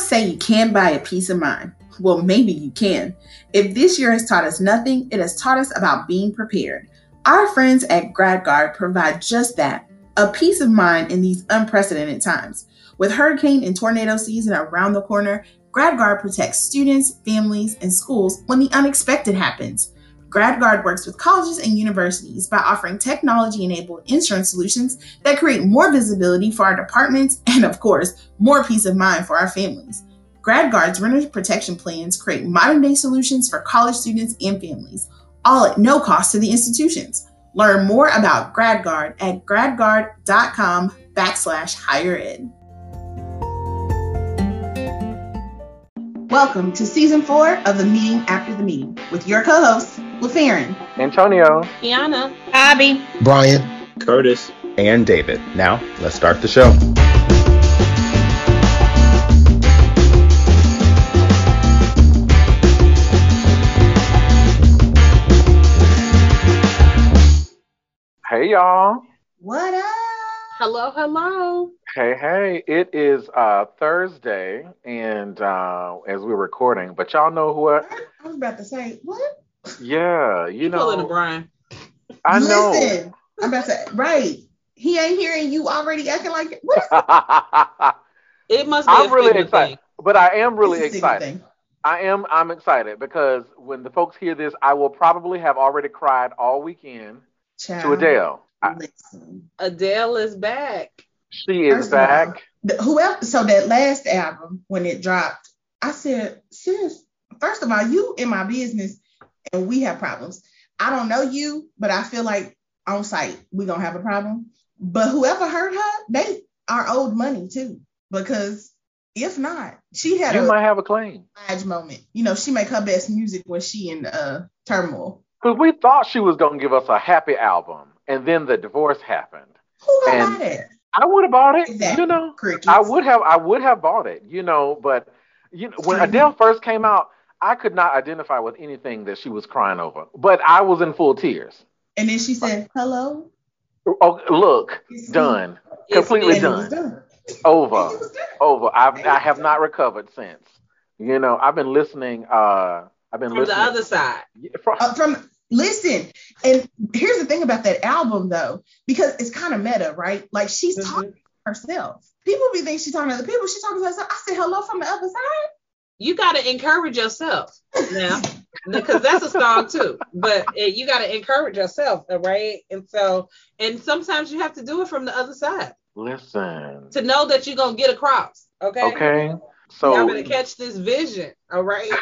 say you can't buy a peace of mind. Well, maybe you can. If this year has taught us nothing, it has taught us about being prepared. Our friends at GradGuard provide just that a peace of mind in these unprecedented times. With hurricane and tornado season around the corner, GradGuard protects students, families, and schools when the unexpected happens. GradGuard works with colleges and universities by offering technology enabled insurance solutions that create more visibility for our departments and, of course, more peace of mind for our families. GradGuard's renter protection plans create modern day solutions for college students and families, all at no cost to the institutions. Learn more about GradGuard at gradguard.com backslash higher ed. Welcome to season four of The Meeting After the Meeting with your co hosts, LaFerrin, Antonio, Kiana, Abby, Brian, Curtis, and David. Now, let's start the show. Hey y'all. What up? Hello, hello. Hey, hey. It is uh Thursday and uh as we're recording, but y'all know what? I was about to say, what? Yeah, you, You know. pulling a Brian. I know. Listen, I'm about to say, right. He ain't here and you already acting like what is It must be I'm a really excited. thing. But I am really this a secret excited. I am I'm excited because when the folks hear this, I will probably have already cried all weekend to Adele. Listen. Adele is back. she is First of all, back. the- whoever so that last album when it dropped, I said, sis, first of all, you in my business and we have problems. I don't know you, but I feel like on site we gonna have a problem. But whoever heard her, they are owed money too. Because if not, she had You a might have a claim. moment. You know, she make her best music when she in uh turmoil. Because we thought she was gonna give us a happy album, and then the divorce happened. Who gonna And- buy that? I would have bought it, Exactly. you know. Crickets. I would have, I would have bought it, you know. But you know, when Adele first came out, I could not identify with anything that she was crying over. But I was in full tears. And then she said, "Hello." Oh, look, It's done, It's completely And done, done. over, And it was done. over. I've, I have not recovered since. You know, I've been listening. Uh, I've been listening. From the other side. From, Uh, from listen, and here's the thing about that album though, because it's kind of meta, right? Like she's Mhm. talking to herself. People be thinking she's talking to other people. She's talking to herself. I said hello from the other side. You got to encourage yourself now, because that's a song too. But uh, you got to encourage yourself, right? And so, and sometimes you have to do it from the other side listen. to know that you're gonna get across. Okay. Okay. So y'all So better catch this vision, all right?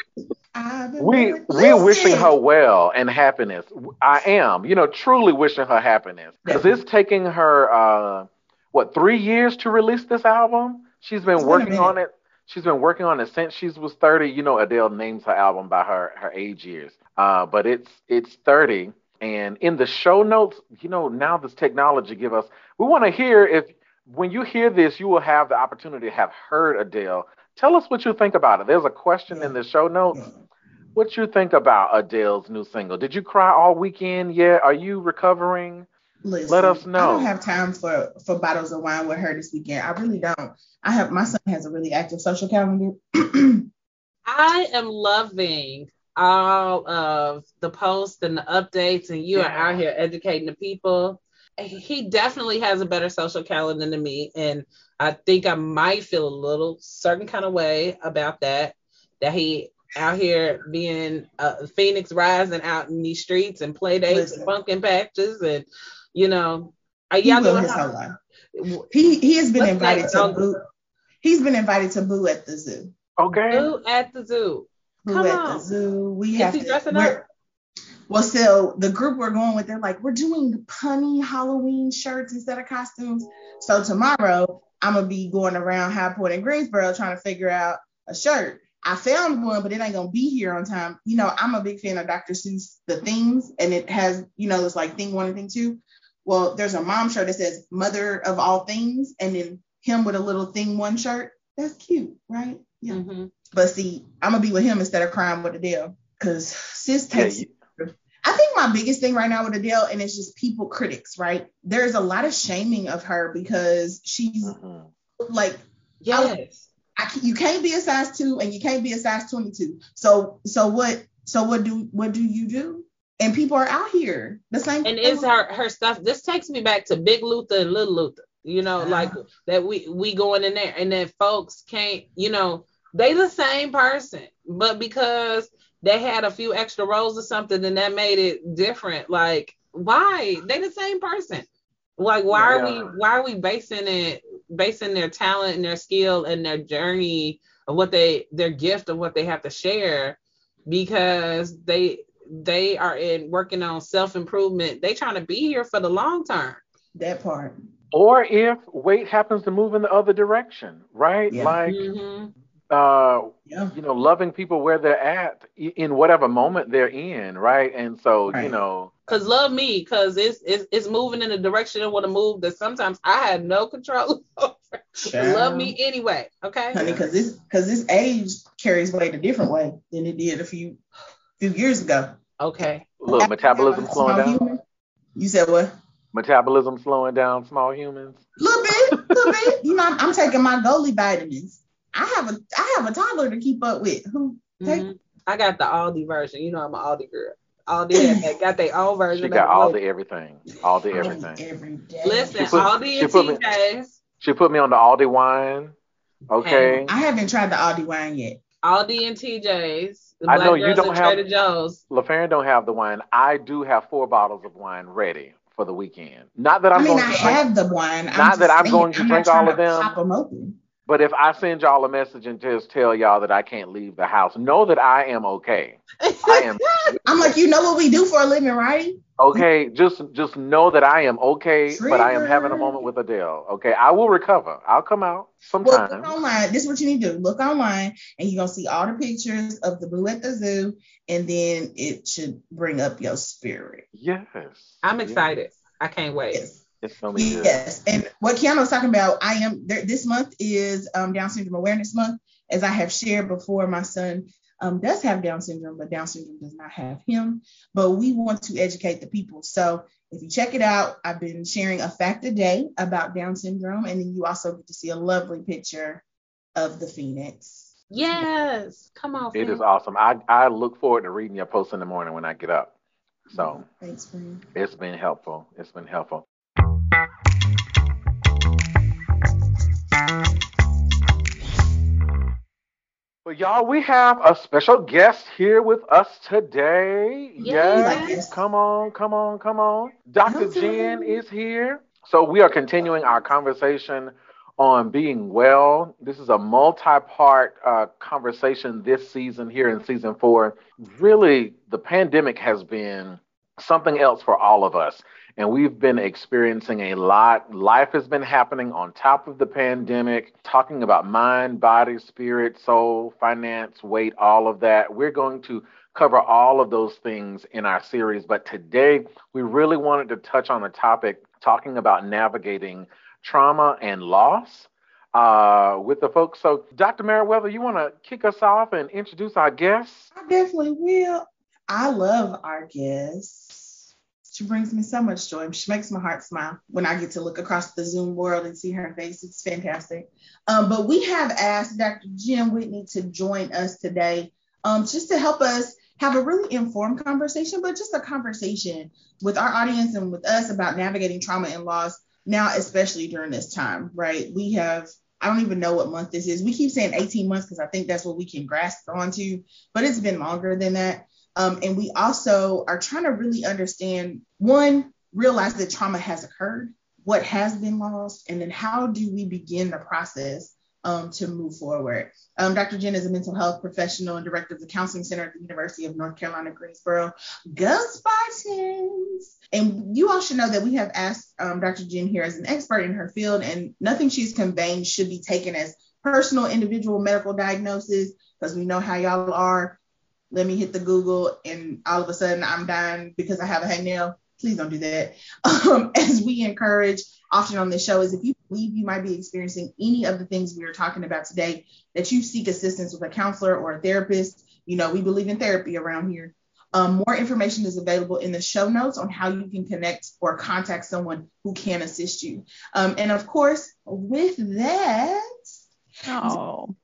Been we we Listen. wishing her well and happiness. I am, you know, truly wishing her happiness because it's taking her uh what three years to release this album. She's been It's been working on it. She's been working on it since she was 30. You know, Adele names her album by her her age years. Uh, but it's it's 30. And in the show notes, you know, now this technology give us. We want to hear if when you hear this, you will have the opportunity to have heard Adele. Tell us what you think about it. There's a question in the show notes. Mm-hmm. What you think about Adele's new single? Did you cry all weekend yet? Are you recovering? Listen, Let us know. I don't have time for for bottles of wine with her this weekend. I really don't. I have my son has a really active social calendar. I am loving all of the posts and the updates, and you are out here educating the people. He definitely has a better social calendar than me, and I think I might feel a little certain kind of way about that. That he out here being uh, Phoenix rising out in these streets and play dates Listen. and pumpkin patches, and you know, are he y'all will doing his whole life. He he has been What's invited to boo. He's been invited to boo at the zoo. Okay. Boo at the zoo. Boo Come at on. the zoo. We Is have he to. dressing up? Well, so the group we're going with, they're like, we're doing punny Halloween shirts instead of costumes. So tomorrow, I'm gonna be going around High Point and Greensboro trying to figure out a shirt. I found one, but it ain't gonna be here on time. You know, I'm a big fan of Dr. Seuss, the themes, and it has, you know, it's like thing one and thing two. Well, there's a mom shirt that says Mother of All Things, and then him with a little thing one shirt. That's cute, right? Yeah. Mhm. But see, I'm gonna be with him instead of crying with Adele, because sis Yeah, takes you- I think my biggest thing right now with Adele, and it's just people critics, right? There's a lot of shaming of her because she's Mhm. like, Yes. I, you can't be a size two and you can't be a size 22. So so what so what do what do you do? And people are out here the same. And is her her stuff. This takes me back to Big Luther and Little Luther. You know, uh-huh. like that we we going in there and then folks can't. You know, they the same person, but because they had a few extra rows or something, then that made it different. Like why? They the same person. Like why yeah. are we why are we basing it basing their talent and their skill and their journey of what they their gift of what they have to share because they they are in working on self-improvement. They trying to be here for the long term. That part. Or if weight happens to move in the other direction, right? Yeah. Like mm-hmm uh, yeah. you know, loving people where they're at in whatever moment they're in, right? And so, right. you know, cause love me, cause it's it's it's moving in a direction I want to move that sometimes I have no control over. love me anyway, okay? Honey, cause this cause this age carries weight a different way than it did a few few years ago. Okay. Look, metabolism slowing down. Human. You said what? Metabolism slowing down, small humans. Little bit, little bit. You know, I'm, I'm taking my Goli vitamins. I have a I have a toddler to keep up with. Who? Mm-hmm. I got the Aldi version. You know I'm an Aldi girl. Aldi they got their own version. She got Aldi everything. Aldi everything. Every day. Listen, put, Aldi and TJ's. Me, she put me on the Aldi wine. Okay. I haven't tried the Aldi wine yet. Aldi and TJ's. I know you don't have Trader Joe's. LaFerrin don't have the wine. I do have four bottles of wine ready for the weekend. Not that I'm I mean, going I to have the wine. I'm not that I'm going to drink all of them. Pop them open. But if I send y'all a message and just tell y'all that I can't leave the house, know that I am okay. I am. I'm like, you know what we do for a living, right? Okay, just just know that I am okay, Trigger. but I am having a moment with Adele. Okay, I will recover. I'll come out sometime. Well, look online. This is what you need to do. Look online, and you're gonna see all the pictures of the blue at the zoo, and then it should bring up your spirit. Yes. I'm excited. Yes. I can't wait. Yes. It's so many yes, and what Kiana was talking about, I am there, this month is um, Down Syndrome Awareness Month. As I have shared before, my son um, does have Down syndrome, but Down syndrome does not have him. But we want to educate the people. So if you check it out, I've been sharing a fact a day about Down syndrome, and then you also get to see a lovely picture of the phoenix. Yes, come on. It is awesome. I, I look forward to reading your post in the morning when I get up. So thanks, friend. It's been helpful. It's been helpful. Well, y'all, we have a special guest here with us today. Yay. Yes. Come on, come on, come on. Dr. Jen is here. So we are continuing our conversation on being well. This is a multi-part uh, conversation this season here in season four. Really, the pandemic has been something else for all of us and we've been experiencing a lot. Life has been happening on top of the pandemic, talking about mind, body, spirit, soul, finance, weight, all of that. We're going to cover all of those things in our series, but today we really wanted to touch on a topic talking about navigating trauma and loss. Uh, with the folks. So, Dr. Meriwether, you want to kick us off and introduce our guests? I definitely will. I love our guests. She brings me so much joy. She makes my heart smile when I get to look across the Zoom world and see her face. It's fantastic. Um, but we have asked Dr. Jen Whitney to join us today um, just to help us have a really informed conversation, but just a conversation with our audience and with us about navigating trauma and loss now, especially during this time, right? We have I don't even know what month this is. We keep saying 18 months because I think that's what we can grasp onto, but it's been longer than that. Um, and we also are trying to really understand one, realize that trauma has occurred, what has been lost, and then how do we begin the process um, to move forward. Um, Dr. Jen is a mental health professional and director of the Counseling Center at the University of North Carolina, Greensboro. Go Spartans! And you all should know that we have asked um, Dr. Jen here as an expert in her field, and nothing she's conveying should be taken as personal individual medical diagnosis because we know how y'all are let me hit the Google and all of a sudden I'm dying because I have a hangnail. Please don't do that. Um, as we encourage often on this show is if you believe you might be experiencing any of the things we are talking about today, that you seek assistance with a counselor or a therapist. You know, we believe in therapy around here. Um, more information is available in the show notes on how you can connect or contact someone who can assist you. Um, and of course, with that, oh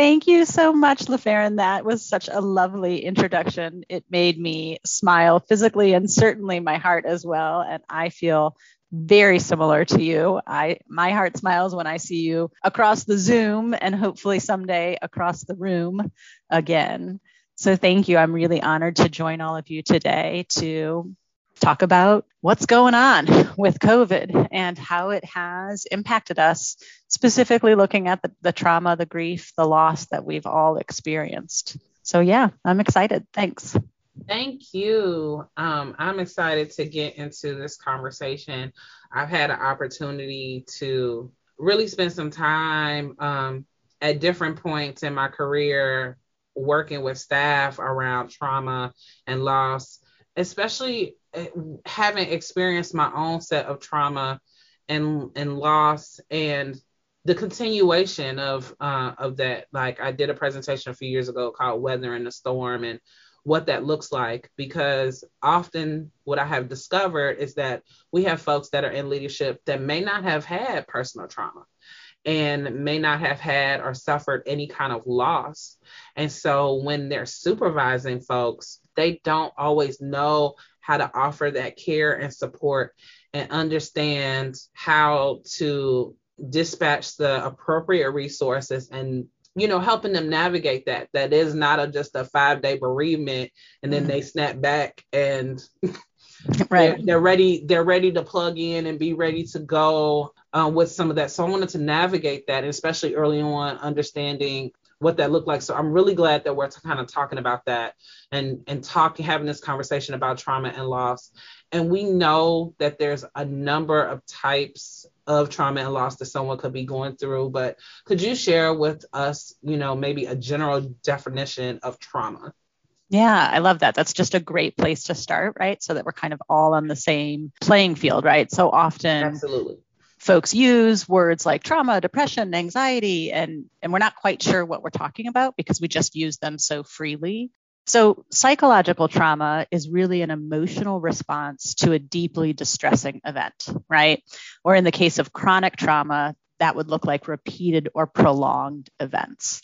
Thank you so much, LaFerrin. That was such a lovely introduction. It made me smile physically and certainly my heart as well. And I feel very similar to you. I my heart smiles when I see you across the Zoom and hopefully someday across the room again. So thank you. I'm really honored to join all of you today to talk about what's going on with COVID and how it has impacted us, specifically looking at the, the trauma, the grief, the loss that we've all experienced. So, yeah, I'm excited. Thanks. Thank you. Um, I'm excited to get into this conversation. I've had an opportunity to really spend some time um, at different points in my career working with staff around trauma and loss, especially having experienced my own set of trauma and and loss and the continuation of uh, of that. Like I did a presentation a few years ago called "Weathering the Storm" and what that looks like because often what I have discovered is that we have folks that are in leadership that may not have had personal trauma and may not have had or suffered any kind of loss. And so when they're supervising folks, they don't always know how to offer that care and support and understand how to dispatch the appropriate resources and you know helping them navigate that. That is not a just a five day bereavement and then mm-hmm. they snap back and right. they're, they're, ready they're ready to plug in and be ready to go uh, with some of that. So i wanted to navigate that especially early on understanding what that looked like so i'm really glad that we're kind of talking about that and and talking having this conversation about trauma and loss and we know that there's a number of types of trauma and loss that someone could be going through but could you share with us you know maybe a general definition of trauma yeah, I love that. That's just a great place to start, right? So that we're kind of all on the same playing field, right? So often Absolutely. Folks use words like trauma, depression, anxiety, and and we're not quite sure what we're talking about because we just use them so freely. So, psychological trauma is really an emotional response to a deeply distressing event, right? Or in the case of chronic trauma, that would look like repeated or prolonged events.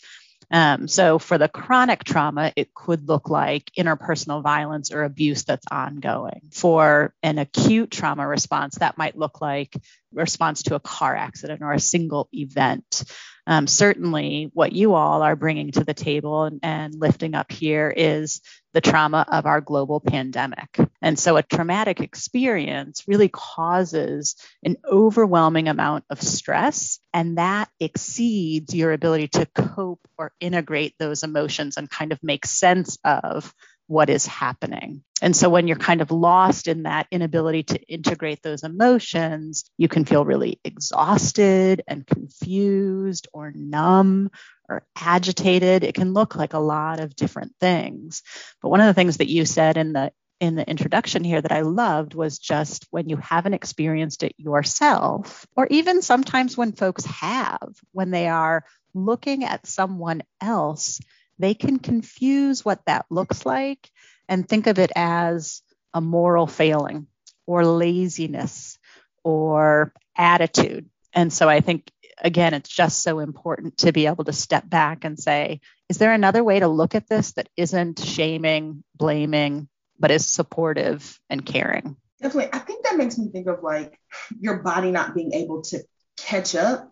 Um, so for the chronic trauma, it could look like interpersonal violence or abuse that's ongoing. For an acute trauma response, that might look like response to a car accident or a single event. Um, certainly, what you all are bringing to the table and, and lifting up here is the trauma of our global pandemic. And so, a traumatic experience really causes an overwhelming amount of stress, and that exceeds your ability to cope or integrate those emotions and kind of make sense of what is happening. And so when you're kind of lost in that inability to integrate those emotions, you can feel really exhausted and confused or numb or agitated. It can look like a lot of different things. But one of the things that you said in the in the introduction here that I loved was just when you haven't experienced it yourself, or even sometimes when folks have, when they are looking at someone else they can confuse what that looks like and think of it as a moral failing or laziness or attitude. And so I think, again, it's just so important to be able to step back and say, is there another way to look at this that isn't shaming, blaming, but is supportive and caring? Definitely. I think that makes me think of like your body not being able to catch up.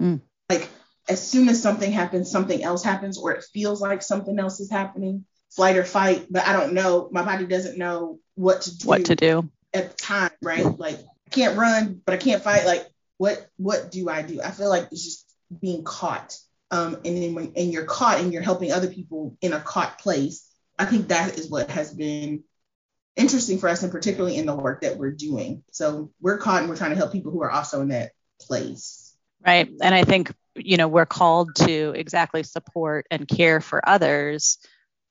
Mm. Like as soon as something happens, something else happens, or it feels like something else is happening, flight or fight, but I don't know. My body doesn't know what to do. What to do at the time, right? Like I can't run, but I can't fight. Like what what do I do? I feel like it's just being caught. Um, and then when and you're caught and you're helping other people in a caught place, I think that is what has been interesting for us, and particularly in the work that we're doing. So we're caught and we're trying to help people who are also in that place. Right. And I think you know we're called to exactly support and care for others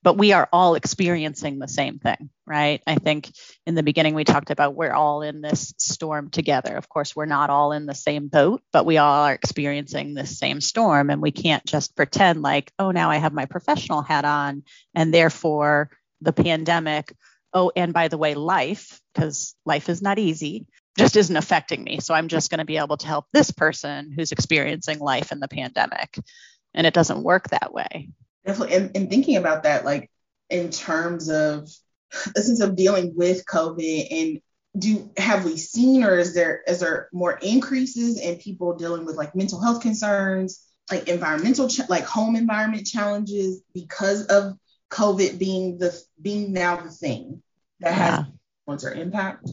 but we are all experiencing the same thing right? I think in the beginning we talked about we're all in this storm together. Of course we're not all in the same boat but we all are experiencing this same storm and we can't just pretend like oh now i have my professional hat on and therefore the pandemic oh and by the way life because life is not easy just isn't affecting me. So I'm just going to be able to help this person who's experiencing life in the pandemic. And it doesn't work that way. Definitely. And, and thinking about that, like in terms of a sense of dealing with COVID and do have we seen or is there is there more increases in people dealing with like mental health concerns like environmental ch- like home environment challenges because of covid being the being now the thing that yeah. has influence or impact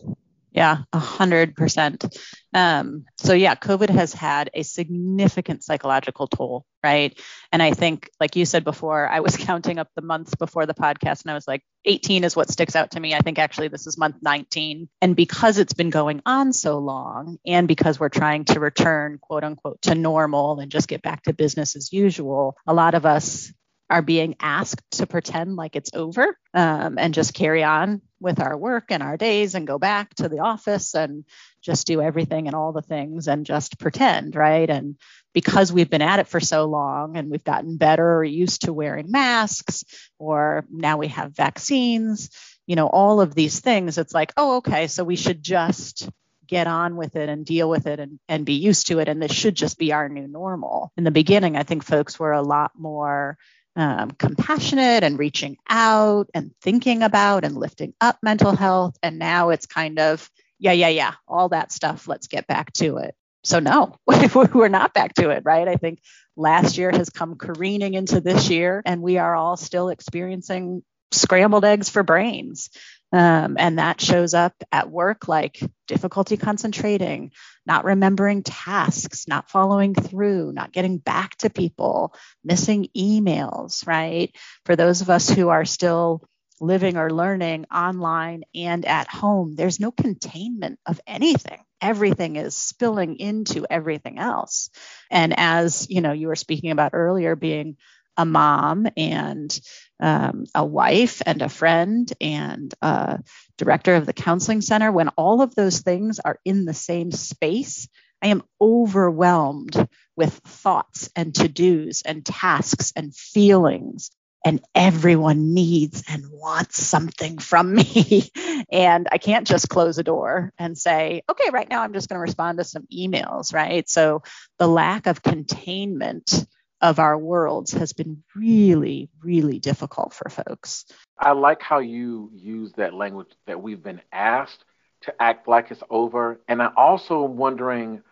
yeah, a hundred percent. Um, so yeah, COVID has had a significant psychological toll, right? And I think, like you said before, I was counting up the months before the podcast, and I was like, 18 is what sticks out to me. I think actually this is month 19, and because it's been going on so long, and because we're trying to return, quote unquote, to normal and just get back to business as usual, a lot of us are being asked to pretend like it's over um, and just carry on with our work and our days and go back to the office and just do everything and all the things and just pretend, right? And because we've been at it for so long and we've gotten better or used to wearing masks, or now we have vaccines, you know, all of these things, it's like, oh, okay, so we should just get on with it and deal with it and, and be used to it. And this should just be our new normal. In the beginning, I think folks were a lot more um, compassionate and reaching out and thinking about and lifting up mental health. And now it's kind of, yeah, yeah, yeah, all that stuff. Let's get back to it. So, no, we're not back to it, right? I think last year has come careening into this year, and we are all still experiencing scrambled eggs for brains. Um, and that shows up at work like difficulty concentrating, not remembering tasks, not following through, not getting back to people, missing emails, right? For those of us who are still living or learning online and at home, there's no containment of anything. Everything is spilling into everything else. And as you know, you were speaking about earlier, being a mom and um, a wife and a friend and a director of the counseling center, when all of those things are in the same space, I am overwhelmed with thoughts and to dos and tasks and feelings. And everyone needs and wants something from me. and I can't just close a door and say, okay, right now I'm just going to respond to some emails, right? So the lack of containment of our worlds has been really, really difficult for folks. I like how you use that language that we've been asked to act like it's over. And I also am wondering,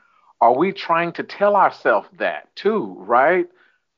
are we trying to tell ourselves that too, right?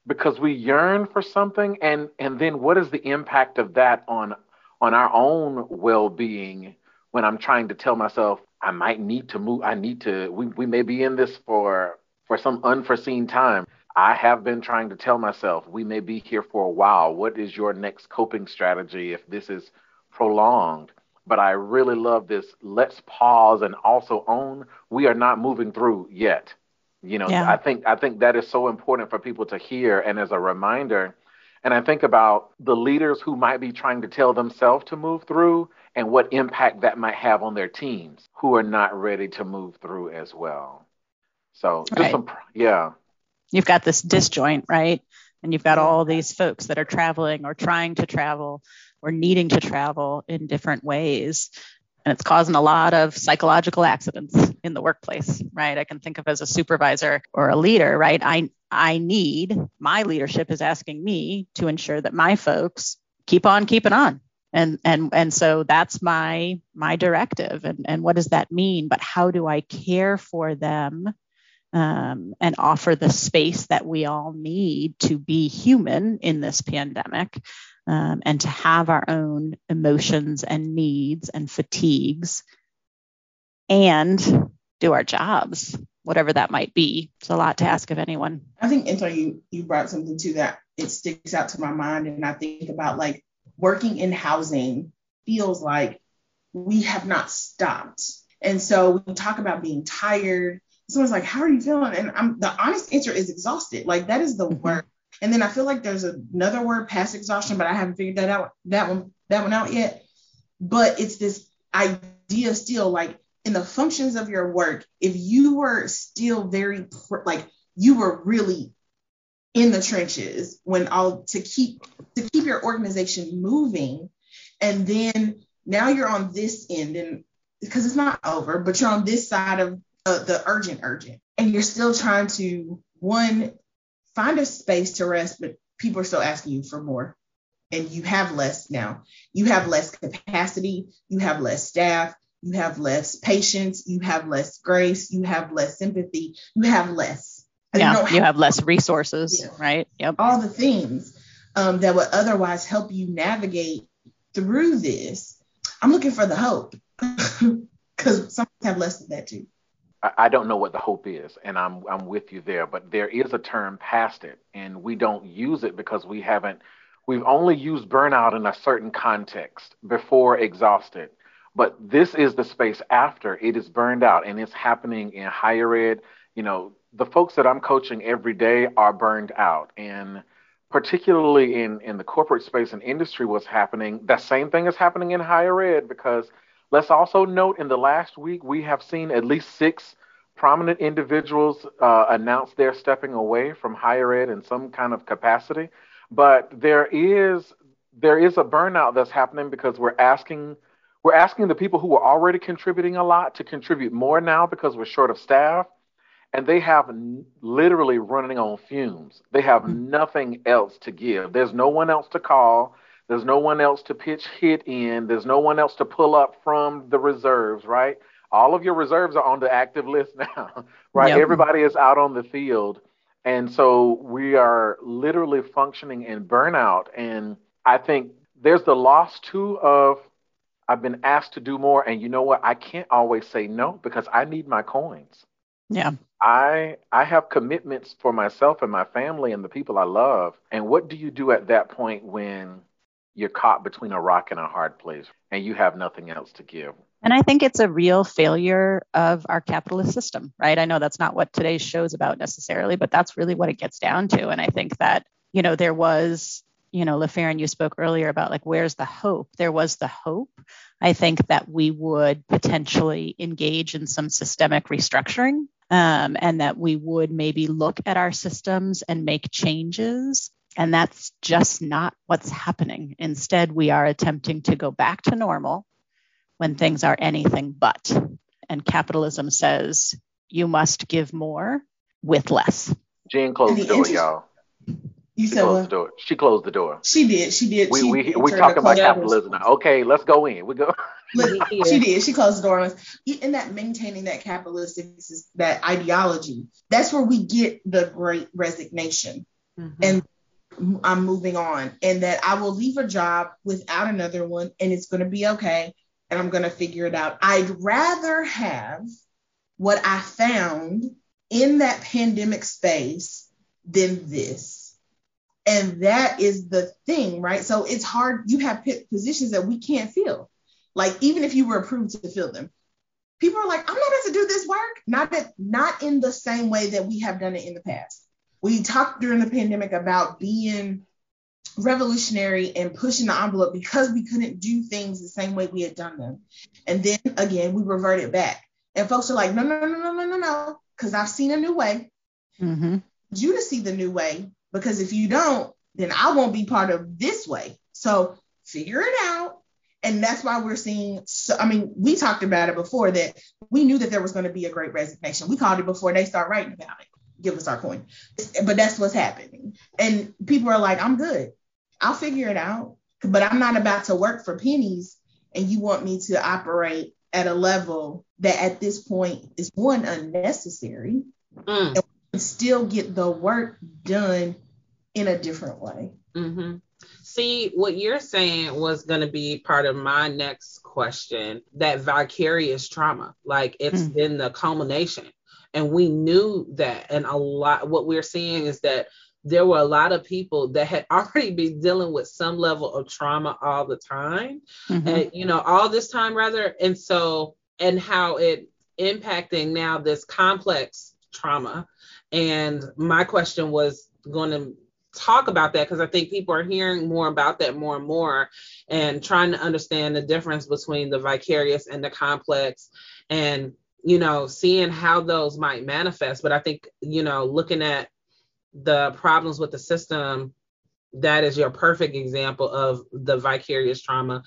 Because we yearn for something and and then what is the impact of that on on our own well-being when I'm trying to tell myself I might need to move I need to we, we may be in this for for some unforeseen time. I have been trying to tell myself we may be here for a while. What is your next coping strategy if this is prolonged? But I really love this. Let's pause and also own we are not moving through yet. You know, yeah. I think I think that is so important for people to hear and as a reminder. And I think about the leaders who might be trying to tell themselves to move through and what impact that might have on their teams who are not ready to move through as well. So just right. some yeah you've got this disjoint, right? And you've got all these folks that are traveling or trying to travel or needing to travel in different ways. And it's causing a lot of psychological accidents in the workplace, right? I can think of as a supervisor or a leader, right? I I need my leadership is asking me to ensure that my folks keep on keeping on. And and and so that's my my directive. And and what does that mean? But how do I care for them um, and offer the space that we all need to be human in this pandemic um, and to have our own emotions and needs and fatigues and do our jobs, whatever that might be. It's a lot to ask of anyone. I think, Anton, you, you brought something to that. It sticks out to my mind. And I think about like working in housing feels like we have not stopped. And so we talk about being tired someone's like, "How are you feeling?" And I'm the honest answer is exhausted. Like that is the mm-hmm. word. And then I feel like there's another word past exhaustion, but I haven't figured that out that one that one out yet. But it's this idea still like in the functions of your work, if you were still very like you were really in the trenches when all to keep to keep your organization moving, and then now you're on this end and because it's not over, but you're on this side of the urgent, urgent, and you're still trying to one find a space to rest, but people are still asking you for more, and you have less now. You have less capacity, you have less staff, you have less patience, you have less grace, you have less sympathy, you have less. yeah, you have less resources, yeah. right? Yep. All the things um, that would otherwise help you navigate through this. I'm looking for the hope because some have less than that too. I don't know what the hope is, and I'm I'm with you there. But there is a term past it, and we don't use it because we haven't. We've only used burnout in a certain context before exhausted. But this is the space after it is burned out, and it's happening in higher ed. You know, the folks that I'm coaching every day are burned out, and particularly in in the corporate space and industry, what's happening? That same thing is happening in higher ed because Let's also note in the last week, we have seen at least six prominent individuals uh, announce they're stepping away from higher ed in some kind of capacity. But there is there is a burnout that's happening because we're asking we're asking the people who are already contributing a lot to contribute more now because we're short of staff and they have n- literally running on fumes. They have mm-hmm. nothing else to give. There's no one else to call. There's no one else to pitch hit in. There's no one else to pull up from the reserves, right? All of your reserves are on the active list now, right? Yep. Everybody is out on the field. And so we are literally functioning in burnout. And I think there's the loss too of I've been asked to do more. And you know what? I can't always say no because I need my coins. Yeah. I I have commitments for myself and my family and the people I love. And what do you do at that point when you're caught between a rock and a hard place and you have nothing else to give. And I think it's a real failure of our capitalist system, right? I know that's not what today's show is about necessarily, but that's really what it gets down to. And I think that, you know, there was, you know, LaFerrin, you spoke earlier about like, where's the hope? There was the hope. I think that we would potentially engage in some systemic restructuring um, and that we would maybe look at our systems and make changes and that's just not what's happening. Instead, we are attempting to go back to normal when things are anything but. And capitalism says you must give more with less. Jen closed the, the door, y'all. You she said closed what? the door. She closed the door. She did. She did. We she we we talking about capitalism now. Okay, let's go in. We go. Look, she did. She closed the door on us. In that maintaining that capitalistic that ideology, that's where we get the great resignation. Mm-hmm. And I'm moving on and that I will leave a job without another one and it's going to be okay and I'm going to figure it out. I'd rather have what I found in that pandemic space than this. And that is the thing, right? So it's hard. You have positions that we can't fill. Like even if you were approved to fill them, people are like, I'm not about to do this work. Not that, not in the same way that we have done it in the past we talked during the pandemic about being revolutionary and pushing the envelope because we couldn't do things the same way we had done them. And then again, we reverted back. And folks are like, no, no, no, no, no, no, no, because I've seen a new way. Mm-hmm. You to see the new way, because if you don't, then I won't be part of this way. So figure it out. And that's why we're seeing. So, I mean, we talked about it before that we knew that there was going to be a great resignation. We called it before they start writing about it give us our coin. But that's what's happening. And people are like, I'm good. I'll figure it out. But I'm not about to work for pennies and you want me to operate at a level that at this point is one unnecessary mm. and still get the work done in a different way. Mm-hmm. See, what you're saying was going to be part of my next question that vicarious trauma, like it's mm. been the culmination and we knew that and a lot what we're seeing is that there were a lot of people that had already been dealing with some level of trauma all the time. Mm-hmm. and you know all this time rather and so and how it impacting now this complex trauma. And my question was going to talk about that because I think people are hearing more about that more and more and trying to understand the difference between the vicarious and the complex. And you know, seeing how those might manifest. But I think, you know, looking at the problems with the system, that is your perfect example of the vicarious trauma.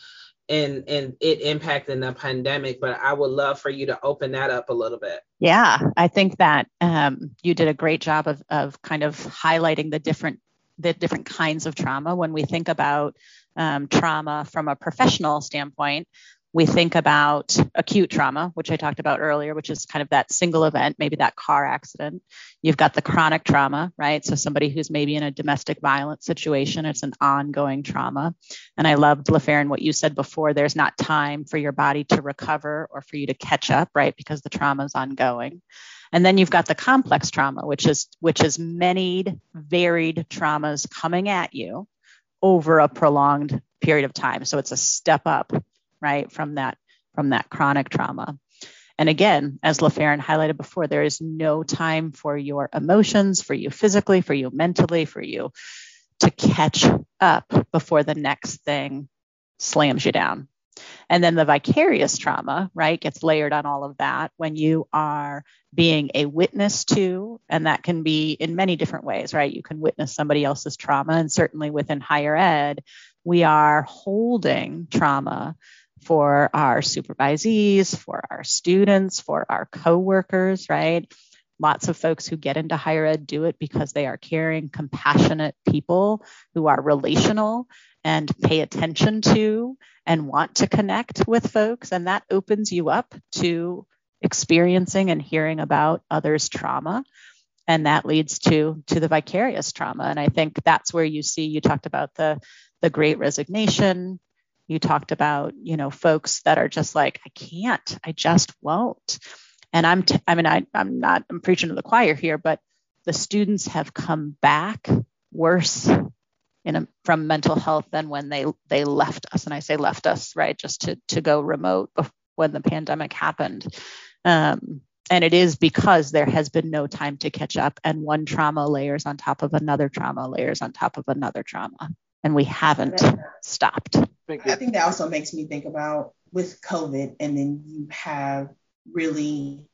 and and it impacting the pandemic but i would love for you to open that up a little bit yeah i think that um, you did a great job of, of kind of highlighting the different the different kinds of trauma when we think about um, trauma from a professional standpoint we think about acute trauma, which I talked about earlier, which is kind of that single event, maybe that car accident. You've got the chronic trauma, right? So somebody who's maybe in a domestic violence situation, it's an ongoing trauma. And I loved LaFerrin what you said before. There's not time for your body to recover or for you to catch up, right? Because the trauma is ongoing. And then you've got the complex trauma, which is which is many varied traumas coming at you over a prolonged period of time. So it's a step up right, from that from that chronic trauma. And again, as LaFerrin highlighted before, there is no time for your emotions, for you physically, for you mentally, for you to catch up before the next thing slams you down. And then the vicarious trauma, right, gets layered on all of that when you are being a witness to, and that can be in many different ways, right? You can witness somebody else's trauma, and certainly within higher ed, we are holding trauma for our supervisees, for our students, for our coworkers, right? Lots of folks who get into higher ed do it because they are caring, compassionate people who are relational and pay attention to and want to connect with folks. And that opens you up to experiencing and hearing about others' trauma. And that leads to, to the vicarious trauma. And I think that's where you see, you talked about the, the great resignation, you talked about you know folks that are just like i can't i just won't. And i'm t- i mean I, i'm not i'm preaching to the choir here but the students have come back worse a, from mental health than when they they left us. And i say left us right just to to go remote when the pandemic happened. Um, and it is because there has been no time to catch up and one trauma layers on top of another trauma layers on top of another trauma and we haven't stopped. I think that also makes me think about with COVID, and then you have really,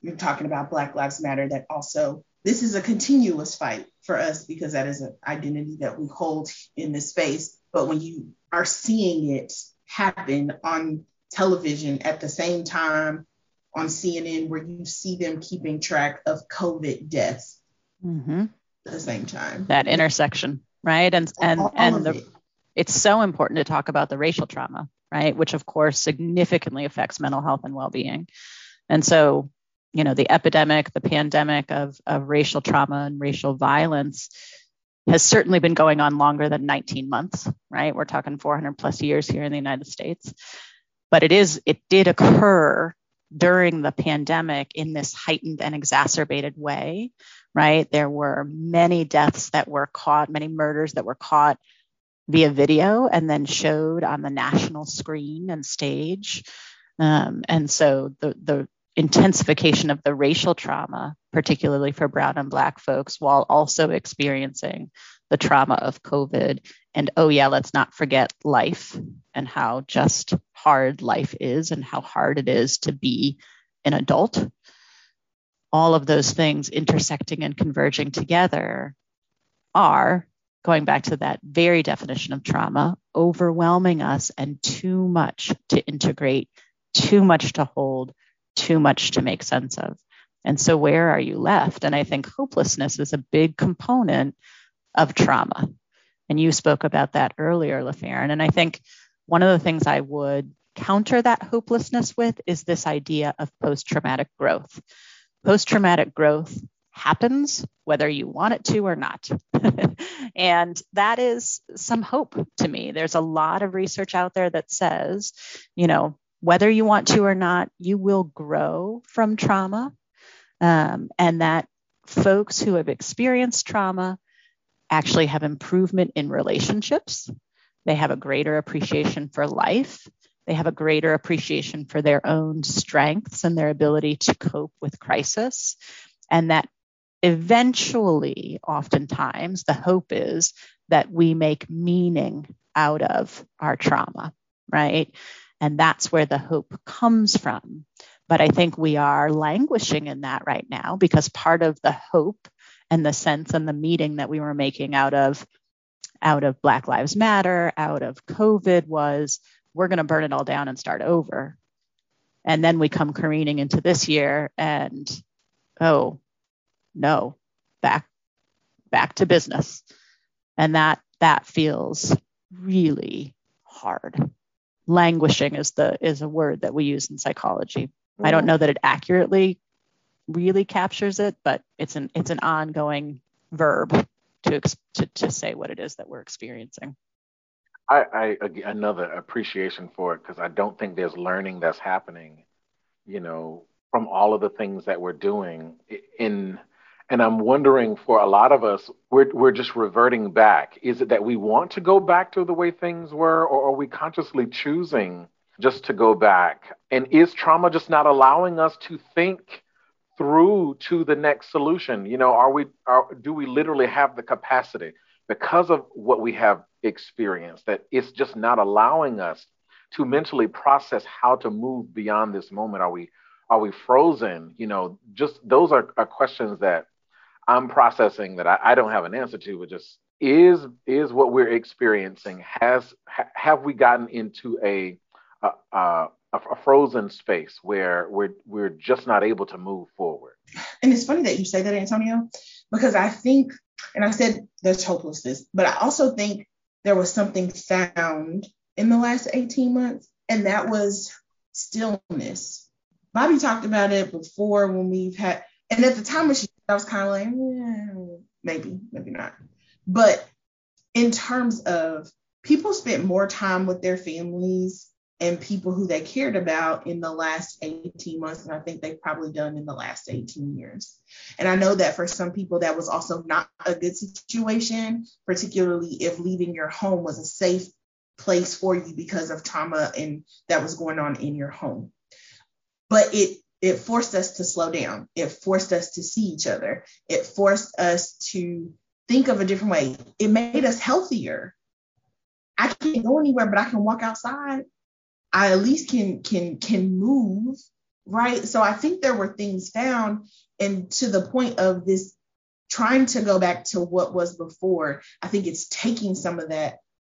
you're talking about Black Lives Matter, that also, this is a continuous fight for us because that is an identity that we hold in this space. But when you are seeing it happen on television at the same time on CNN, where you see them keeping track of COVID deaths mm-hmm. at the same time, that intersection, right? And and all, and the. It it's so important to talk about the racial trauma, right? Which, of course, significantly affects mental health and well being. And so, you know, the epidemic, the pandemic of, of racial trauma and racial violence has certainly been going on longer than 19 months, right? We're talking 400 plus years here in the United States. But it is, it did occur during the pandemic in this heightened and exacerbated way, right? There were many deaths that were caught, many murders that were caught via video and then showed on the national screen and stage. Um, and so the, the intensification of the racial trauma, particularly for brown and black folks, while also experiencing the trauma of COVID. And oh, yeah, let's not forget life and how just hard life is and how hard it is to be an adult. All of those things intersecting and converging together are going back to that very definition of trauma, overwhelming us and too much to integrate, too much to hold, too much to make sense of. And so, where are you left? And I think hopelessness is a big component of trauma. And you spoke about that earlier, LaFerrin. And I think one of the things I would counter that hopelessness with is this idea of post traumatic growth. Post traumatic growth happens whether you want it to or not. and that is some hope to me. There's a lot of research out there that says, you know, whether you want to or not, you will grow from trauma. Um, and that folks who have experienced trauma actually have improvement in relationships. They have a greater appreciation for life. They have a greater appreciation for their own strengths and their ability to cope with crisis. And that eventually, oftentimes, the hope is that we make meaning out of our trauma, right? And that's where the hope comes from. But I think we are languishing in that right now because part of the hope and the sense and the meaning that we were making out of out of Black Lives Matter, out of COVID was we're going to burn it all down and start over. And then we come careening into this year and, oh, no, back, back to business. And that, that feels really hard. Languishing is the, is a word that we use in psychology. Mm-hmm. I don't know that it accurately really captures it, but it's an, it's an ongoing verb to, to, to say what it is that we're experiencing. I, I another appreciation for it because I don't think there's learning that's happening, you know, from all of the things that we're doing in and I'm wondering for a lot of us, we're we're just reverting back. Is it that we want to go back to the way things were, or are we consciously choosing just to go back? And is trauma just not allowing us to think through to the next solution? You know, are we are do we literally have the capacity? because of what we have experienced, that it's just not allowing us to mentally process how to move beyond this moment. Are we are we frozen? You know, just those are, are questions that I'm processing that I, I don't have an answer to, but just is is what we're experiencing has ha, have we gotten into a a, a a frozen space where we're we're just not able to move forward. And it's funny that you say that, Antonio, because I think and I said there's hopelessness, but I also think there was something found in the last 18 months, and that was stillness. Bobby talked about it before when we've had, and at the time when she, I was kind of like, eh, maybe, maybe not. But in terms of people spent more time with their families and people who they cared about in the last 18 months and i think they've probably done in the last 18 years. And i know that for some people that was also not a good situation particularly if leaving your home was a safe place for you because of trauma and that was going on in your home. But it it forced us to slow down. It forced us to see each other. It forced us to think of a different way. It made us healthier. I can't go anywhere but i can walk outside I at least can can can move, right? So I think there were things found, and to the point of this trying to go back to what was before, I think it's taking some of that,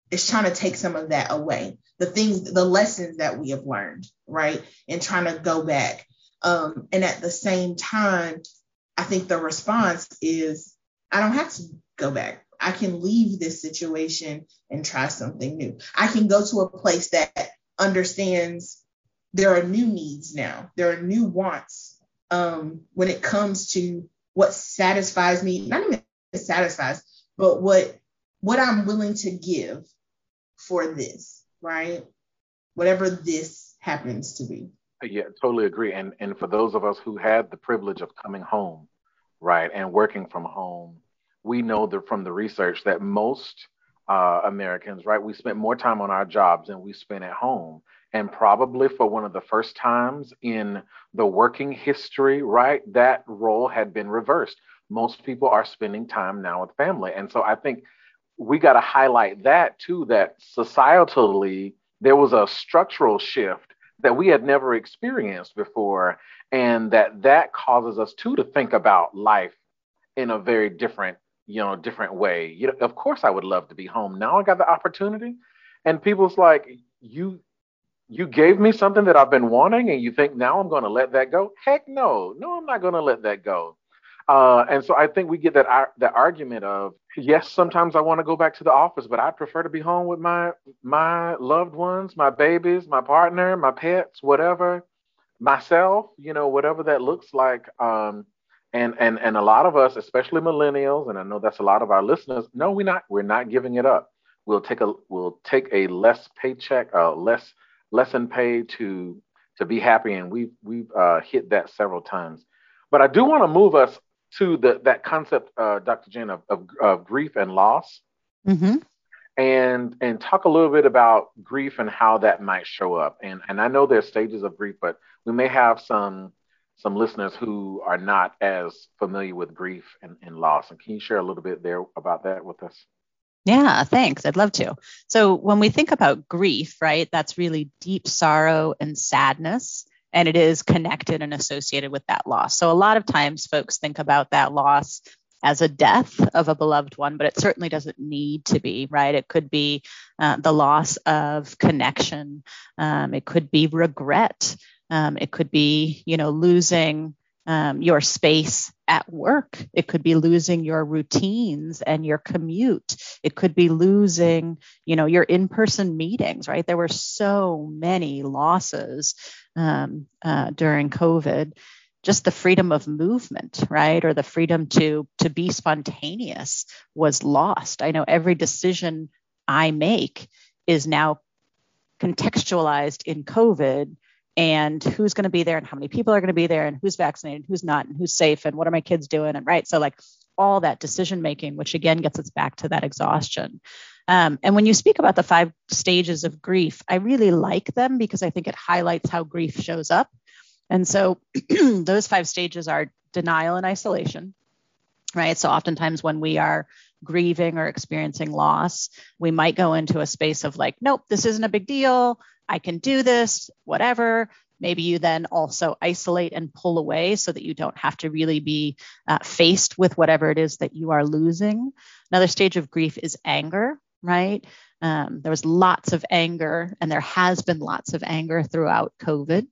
it's trying to take some of that away. The things, the lessons that we have learned, right? And trying to go back. Um, and at the same time, I think the response is I don't have to go back. I can leave this situation and try something new. I can go to a place that understands there are new needs now, there are new wants um, when it comes to what satisfies me, not even satisfies, but what what I'm willing to give for this, right? Whatever this happens to be. Yeah, totally agree. And and for those of us who had the privilege of coming home, right, and working from home, we know that from the research that most uh, Americans, right? We spent more time on our jobs than we spent at home. And probably for one of the first times in the working history, right, that role had been reversed. Most people are spending time now with family. And so I think we got to highlight that too, that societally, there was a structural shift that we had never experienced before. And that that causes us too to think about life in a very different you know, different way. You know, of course I would love to be home. Now I got the opportunity. And people's like, you you gave me something that I've been wanting and you think now I'm to let that go? Heck no. No, I'm not to let that go. Uh, and so I think we get that that argument of yes, sometimes I want to go back to the office, but I prefer to be home with my my loved ones, my babies, my partner, my pets, whatever, myself, you know, whatever that looks like. Um, and and and a lot of us especially millennials and i know that's a lot of our listeners no we're not we're not giving it up. We'll take a we'll take a less paycheck uh less less in pay to to be happy and we've we've uh, hit that several times. But i do want to move us to the that concept uh, dr jen of, of, of grief and loss. Mm-hmm. and and talk a little bit about grief and how that might show up. And and i know there's stages of grief but we may have some some listeners who are not as familiar with grief and, and loss. And can you share a little bit there about that with us? Yeah, thanks. I'd love to. So, when we think about grief, right, that's really deep sorrow and sadness, and it is connected and associated with that loss. So, a lot of times folks think about that loss as a death of a beloved one, but it certainly doesn't need to be, right? It could be uh, the loss of connection. Um, it could be regret. Um, it could be, you know, losing um, your space at work. It could be losing your routines and your commute. It could be losing, you know, your in-person meetings. Right? There were so many losses um, uh, during COVID. Just the freedom of movement, right, or the freedom to to be spontaneous was lost. I know every decision I make is now contextualized in COVID and who's going to be there and how many people are going to be there and who's vaccinated, who's not, and who's safe, and what are my kids doing, and right. So like all that decision making, which again gets us back to that exhaustion. Um, and when you speak about the five stages of grief, I really like them because I think it highlights how grief shows up. And so those five stages are denial and isolation, right? So oftentimes when we are grieving or experiencing loss, we might go into a space of like, nope, this isn't a big deal. I can do this, whatever. Maybe you then also isolate and pull away so that you don't have to really be uh, faced with whatever it is that you are losing. Another stage of grief is anger, right? Um, there was lots of anger, and there has been lots of anger throughout COVID.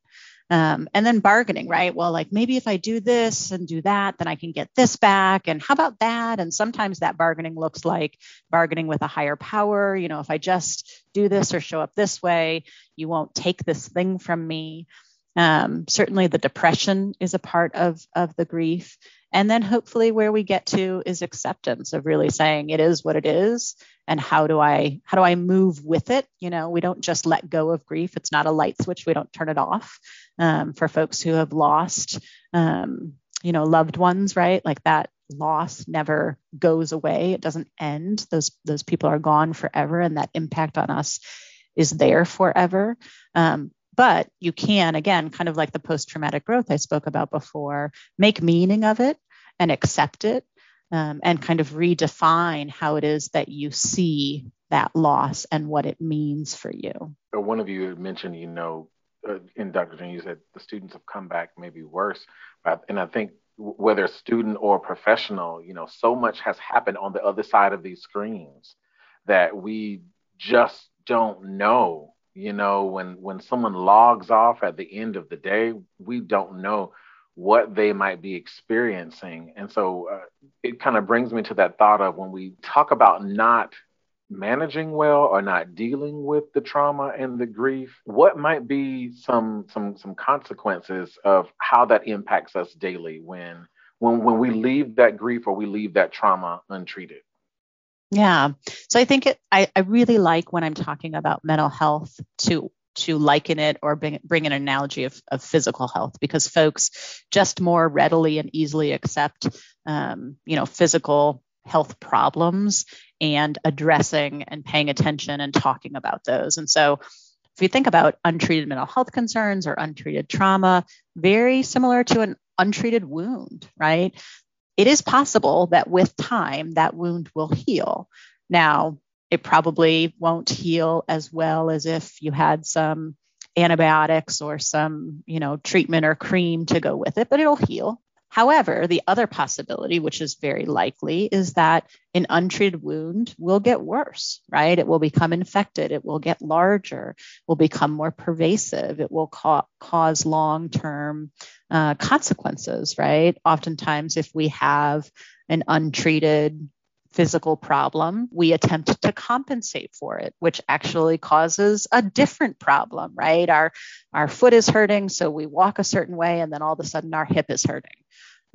Um, and then bargaining, right? Well, like maybe if I do this and do that, then I can get this back. And how about that? And sometimes that bargaining looks like bargaining with a higher power. You know, if I just do this or show up this way, you won't take this thing from me. Um, certainly, the depression is a part of of the grief. And then hopefully where we get to is acceptance of really saying it is what it is and how do I how do I move with it? You know, we don't just let go of grief. It's not a light switch. We don't turn it off. Um, for folks who have lost um, you know, loved ones, right? Like that loss never goes away. It doesn't end. Those those people are gone forever and that impact on us is there forever. Um, but you can, again, kind of like the post traumatic growth I spoke about before, make meaning of it and accept it um, and kind of redefine how it is that you see that loss and what it means for you. One of you mentioned, you know, uh, in Dr. You said the students have come back maybe worse. And I think whether student or professional, you know, so much has happened on the other side of these screens that we just don't know you know when when someone logs off at the end of the day we don't know what they might be experiencing and so uh, it kind of brings me to that thought of when we talk about not managing well or not dealing with the trauma and the grief what might be some some some consequences of how that impacts us daily when when when we leave that grief or we leave that trauma untreated yeah. So I think it, I, I really like when I'm talking about mental health to to liken it or bring, bring an analogy of, of physical health because folks just more readily and easily accept um, you know physical health problems and addressing and paying attention and talking about those and so if you think about untreated mental health concerns or untreated trauma very similar to an untreated wound right it is possible that with time that wound will heal. Now, it probably won't heal as well as if you had some antibiotics or some, you know, treatment or cream to go with it, but it'll heal. However, the other possibility, which is very likely, is that an untreated wound will get worse, right? It will become infected, it will get larger, will become more pervasive, it will ca- cause long term uh, consequences, right? Oftentimes, if we have an untreated physical problem, we attempt to compensate for it, which actually causes a different problem, right? Our our foot is hurting, so we walk a certain way, and then all of a sudden our hip is hurting.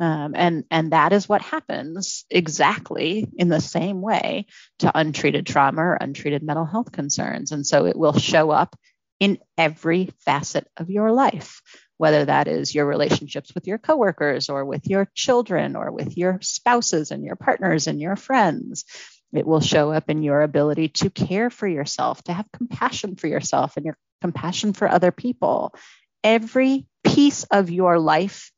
Um, and and that is what happens exactly in the same way to untreated trauma or untreated mental health concerns. And so it will show up in every facet of your life, whether that is your relationships with your coworkers or with your children or with your spouses and your partners and your friends. It will show up in your ability to care for yourself, to have compassion for yourself and your compassion for other people. Every piece of your life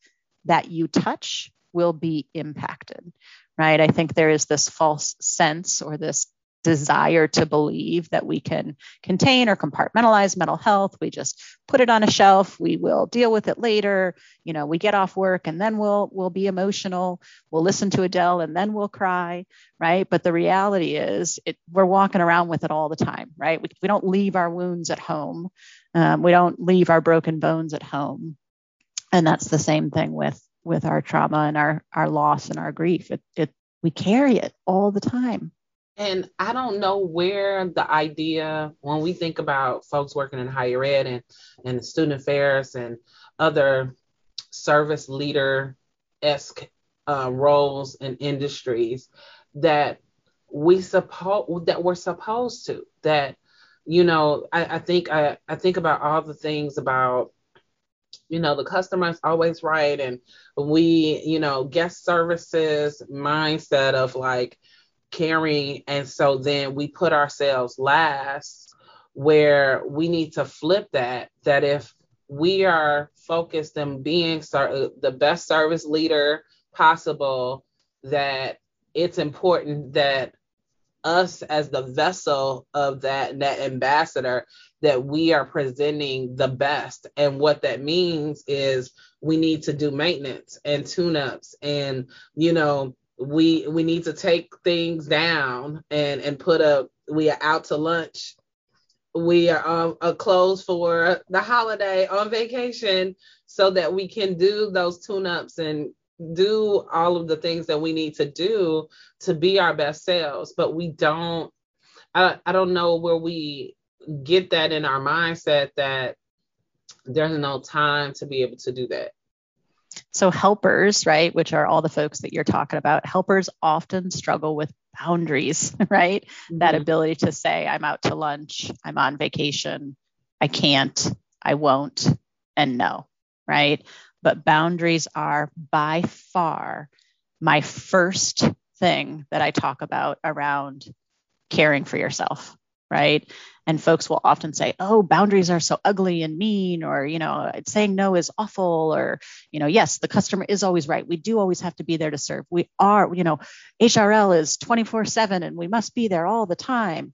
that you touch will be impacted, right? I think there is this false sense or this desire to believe that we can contain or compartmentalize mental health. We just put it on a shelf. We will deal with it later. You know, we get off work and then we'll we'll be emotional. We'll listen to Adele and then we'll cry, right? But the reality is, it, we're walking around with it all the time, right? We, we don't leave our wounds at home. Um, we don't leave our broken bones at home. And that's the same thing with with our trauma and our our loss and our grief. It, it we carry it all the time. And I don't know where the idea, when we think about folks working in higher ed and, and student affairs and other service leader esque uh, roles and industries, that we suppose that we're supposed to. That you know, I, I think I, I think about all the things about you know the customer is always right. And we you know guest services mindset of like caring. And so then we put ourselves last where we need to flip that that if we are focused on being the best service leader possible that it's important that us as the vessel of that net ambassador that we are presenting the best. And what that means is we need to do maintenance and tune-ups and you know we we need to take things down and and put a we are out to lunch. We are um, uh, closed for the holiday on vacation so that we can do those tune-ups and do all of the things that we need to do to be our best selves but we don't I, I don't know where we get that in our mindset that there's no time to be able to do that. So helpers right which are all the folks that you're talking about helpers often struggle with boundaries right? Mm-hmm. that ability to say i'm out to lunch i'm on vacation i can't i won't and no right but boundaries are by far my first thing that I talk about around caring for yourself, right? And folks will often say, oh, boundaries are so ugly and mean, or, you know, saying no is awful, or, you know, yes, the customer is always right. We do always have to be there to serve. We are, you know, HRL is 24 7 and we must be there all the time.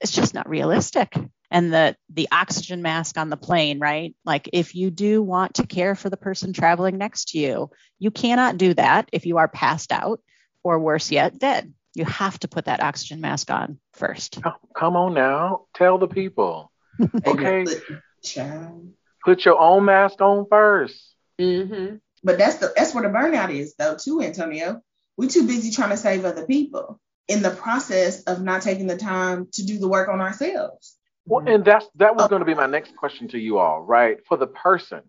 It's just not realistic and the the oxygen mask on the plane right? Like if you do want to care for the person traveling next to you you cannot do that if you are passed out or worse yet dead. You have to put that oxygen mask on first. Come on now. Tell the people. Okay. put your own mask on 1st mm-hmm. but that's the that's where the burnout is though too antonio. We're too busy trying to save other people in the process of not taking the time to do the work on ourselves well, and that's that was going to be my next question to you all, right? For the person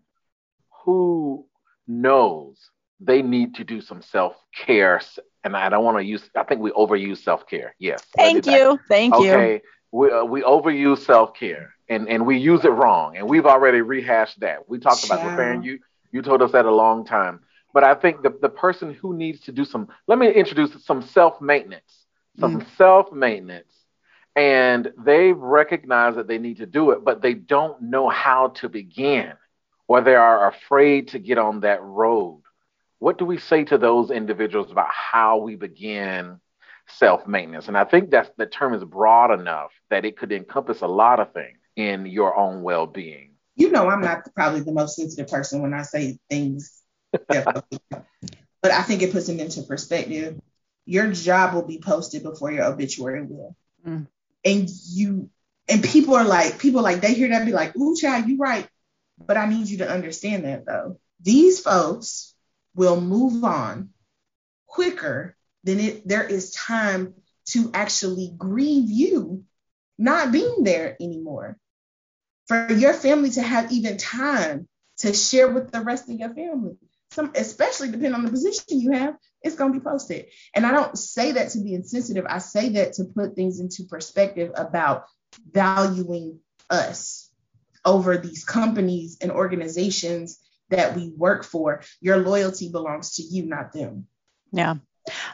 who knows they need to do some self care, and I don't want to use. I think we overuse self care. Yes. Thank you. Thank okay. you. Okay. We uh, we overuse self care, and and we use it wrong, and we've already rehashed that. We talked about repairing you. You told us that a long time. But I think the, the person who needs to do some, let me introduce some self maintenance, some mm. self maintenance and they recognize that they need to do it, but they don't know how to begin or they are afraid to get on that road. What do we say to those individuals about how we begin self maintenance? And I think that the term is broad enough that it could encompass a lot of things in your own well being. You know, I'm not probably the most sensitive person when I say things, but I think it puts them into perspective. Your job will be posted before your obituary will. Mm and you and people are like people like they hear that be like ooh child you right. But i need you to understand that though. These folks will move on quicker than it there is time to actually grieve you not being there anymore. For your family to have even time to share with the rest of your family. Some especially depending on the position you have it's going to be posted. And I don't say that to be insensitive. I say that to put things into perspective about valuing us over these companies and organizations that we work for. Your loyalty belongs to you, not them. Yeah.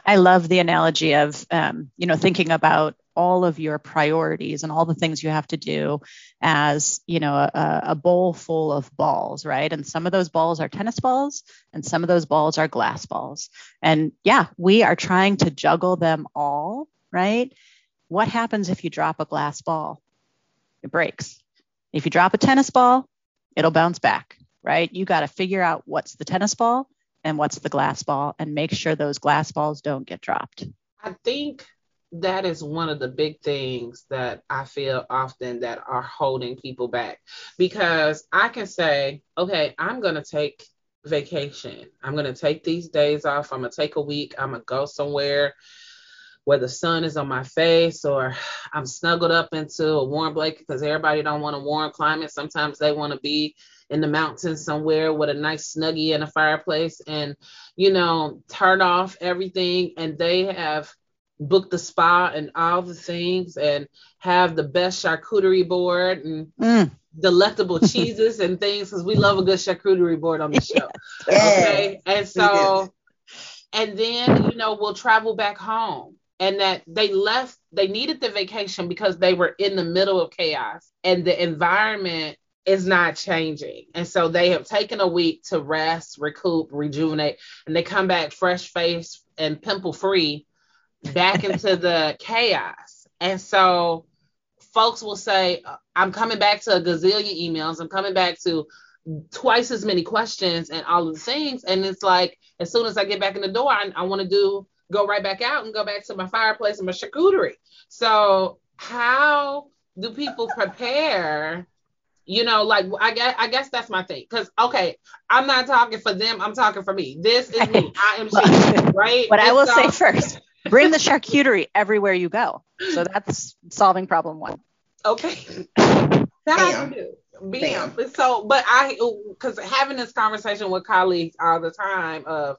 I love the analogy of, um, you know, thinking about all of your priorities and all the things you have to do as you know a, a, bowl full of balls right and some of those balls are tennis balls and some of those balls are glass balls and yeah we are trying to juggle them all right What happens if you drop a glass ball? It breaks. If you drop a tennis ball, it'll bounce back, right? You got to figure out what's the tennis ball and what's the glass ball and make sure those glass balls don't get dropped. I think that is one of the big things that I feel often that are holding people back because I can say, okay, I'm going to take vacation. I'm going to take these days off. I'm going to take a week. I'm going to go somewhere where the sun is on my face or I'm snuggled up into a warm blanket because everybody don't want a warm climate. Sometimes they want to be in the mountains somewhere with a nice snuggie and a fireplace and you know turn off everything and they have booked the spa and all the things and have the best charcuterie board and mm. delectable cheeses and things because we love a good charcuterie board on the show okay and so and then you know we'll travel back home and that they left they needed the vacation because they were in the middle of chaos and the environment is not changing. And so they have taken a week to rest, recoup, rejuvenate, and they come back fresh faced and pimple free back into the chaos. And so folks will say, I'm coming back to a gazillion emails, I'm coming back to twice as many questions and all of the things. And it's like, as soon as I get back in the door, I, I want to do go right back out and go back to my fireplace and my charcuterie. So how do people prepare you know, like I guess I guess that's my thing. Cause okay, I'm not talking for them, I'm talking for me. This is me. I am she, right? But and I will so- say first, bring the charcuterie everywhere you go. So that's solving problem one. Okay. That Bam. I do. Bam. Bam. So, but I, because having this conversation with colleagues all the time of,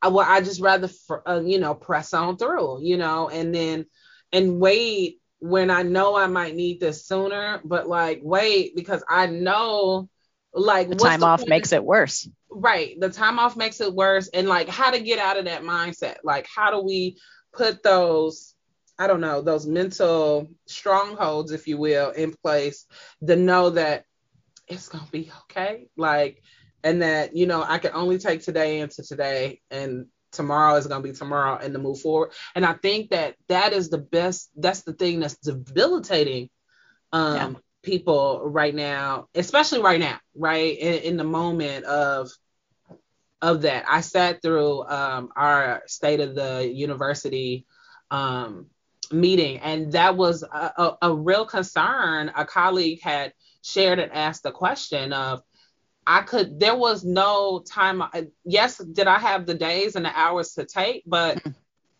uh, well, I just rather, uh, you know, press on through, you know, and then, and wait when I know I might need this sooner, but like wait because I know like the time the off makes it worse. Right, the time off makes it worse, and like how to get out of that mindset. Like how do we put those I don't know those mental strongholds, if you will, in place to know that it's gonna be okay. Like and that you know I can only take today into today and tomorrow is going to be tomorrow and to move forward. And I think that that is the best, that's the thing that's debilitating um, yeah. people right now, especially right now, right? In, in, the moment of, of that. I sat through um, our state of the university um, meeting, and that was a, a, a real concern. A colleague had shared and asked the question of, I could there was no time yes did I have the days and the hours to take but mm-hmm.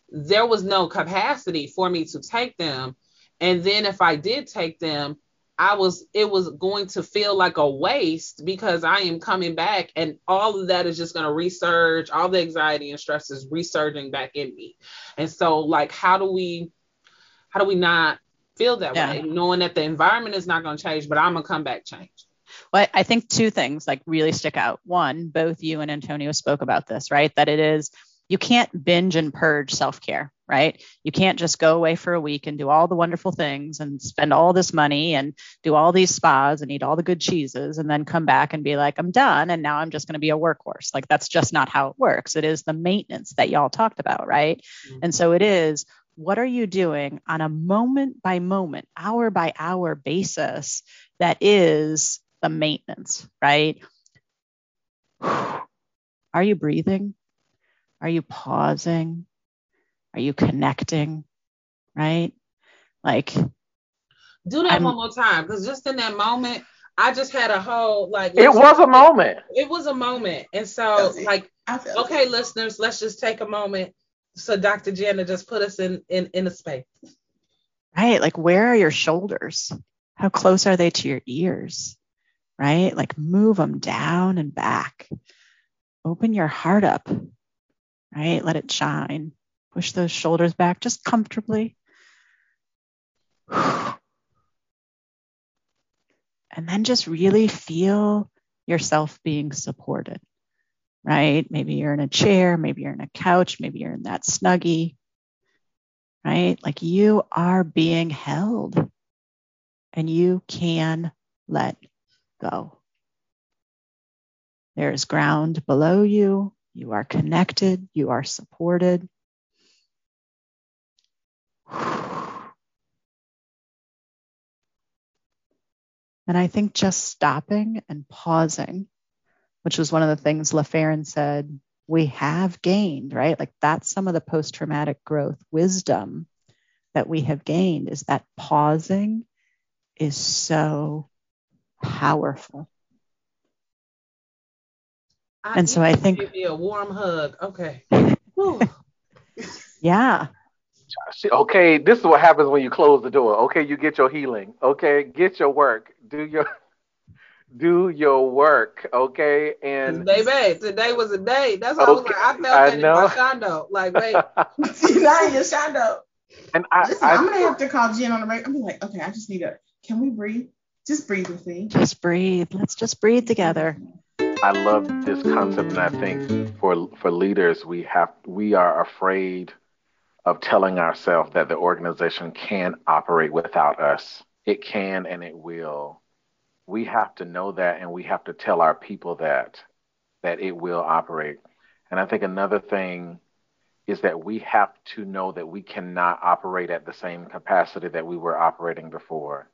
there was no capacity for me to take them and then if I did take them I was it was going to feel like a waste because I am coming back and all of that is just going to resurge all the anxiety and stress is resurging back in me and so like how do we how do we not feel that yeah. way knowing that the environment is not going to change but I'm going to come back change well, I think two things like really stick out. One, both you and Antonio spoke about this, right? That it is you can't binge and purge self-care, right? You can't just go away for a week and do all the wonderful things and spend all this money and do all these spas and eat all the good cheeses and then come back and be like, I'm done and now I'm just going to be a workhorse. Like that's just not how it works. It is the maintenance that y'all talked about, right? Mm-hmm. And so it is what are you doing on a moment by moment, hour by hour basis that is the maintenance, right? Are you breathing? Are you pausing? Are you connecting? Right? Like, do that I'm, one more time because just in that moment, I just had a whole like. It was a moment. It was a moment, and so like, okay, it. listeners, let's just take a moment. So Dr. Jana just put us in in in a space. Right, like where are your shoulders? How close are they to your ears? right? Like move them down and back. Open your heart up, right? Let it shine. Push those shoulders back just comfortably. And then just really feel yourself being supported, right? Maybe you're in a chair, maybe you're in a couch, maybe you're in that snuggie, right? Like you are being held and you can let go. There is ground below you. You are connected. You are supported. And I think just stopping and pausing, which was one of the things LaFerrin said we have gained, right? Like that's some of the post traumatic growth wisdom that we have gained is that pausing is so powerful. I and so I think give me a warm hug. Okay. yeah. Okay, this is what happens when you close the door. Okay, you get your healing. Okay, get your work. Do your do your work. Okay, and baby, today was a day. That's what okay. I was like. I felt I that know. in my shondo. Like, wait, not in your shondo. And I, Listen, I, am gonna have to call Jen on the break. I'm like, okay, I just need to. Can we breathe? Just breathe with me. Just breathe. Let's just breathe together. I love this concept, and I think for for leaders, we have we are afraid of telling ourselves that the organization can operate without us. It can and it will. We have to know that, and we have to tell our people that that it will operate. And I think another thing is that we have to know that we cannot operate at the same capacity that we were operating before.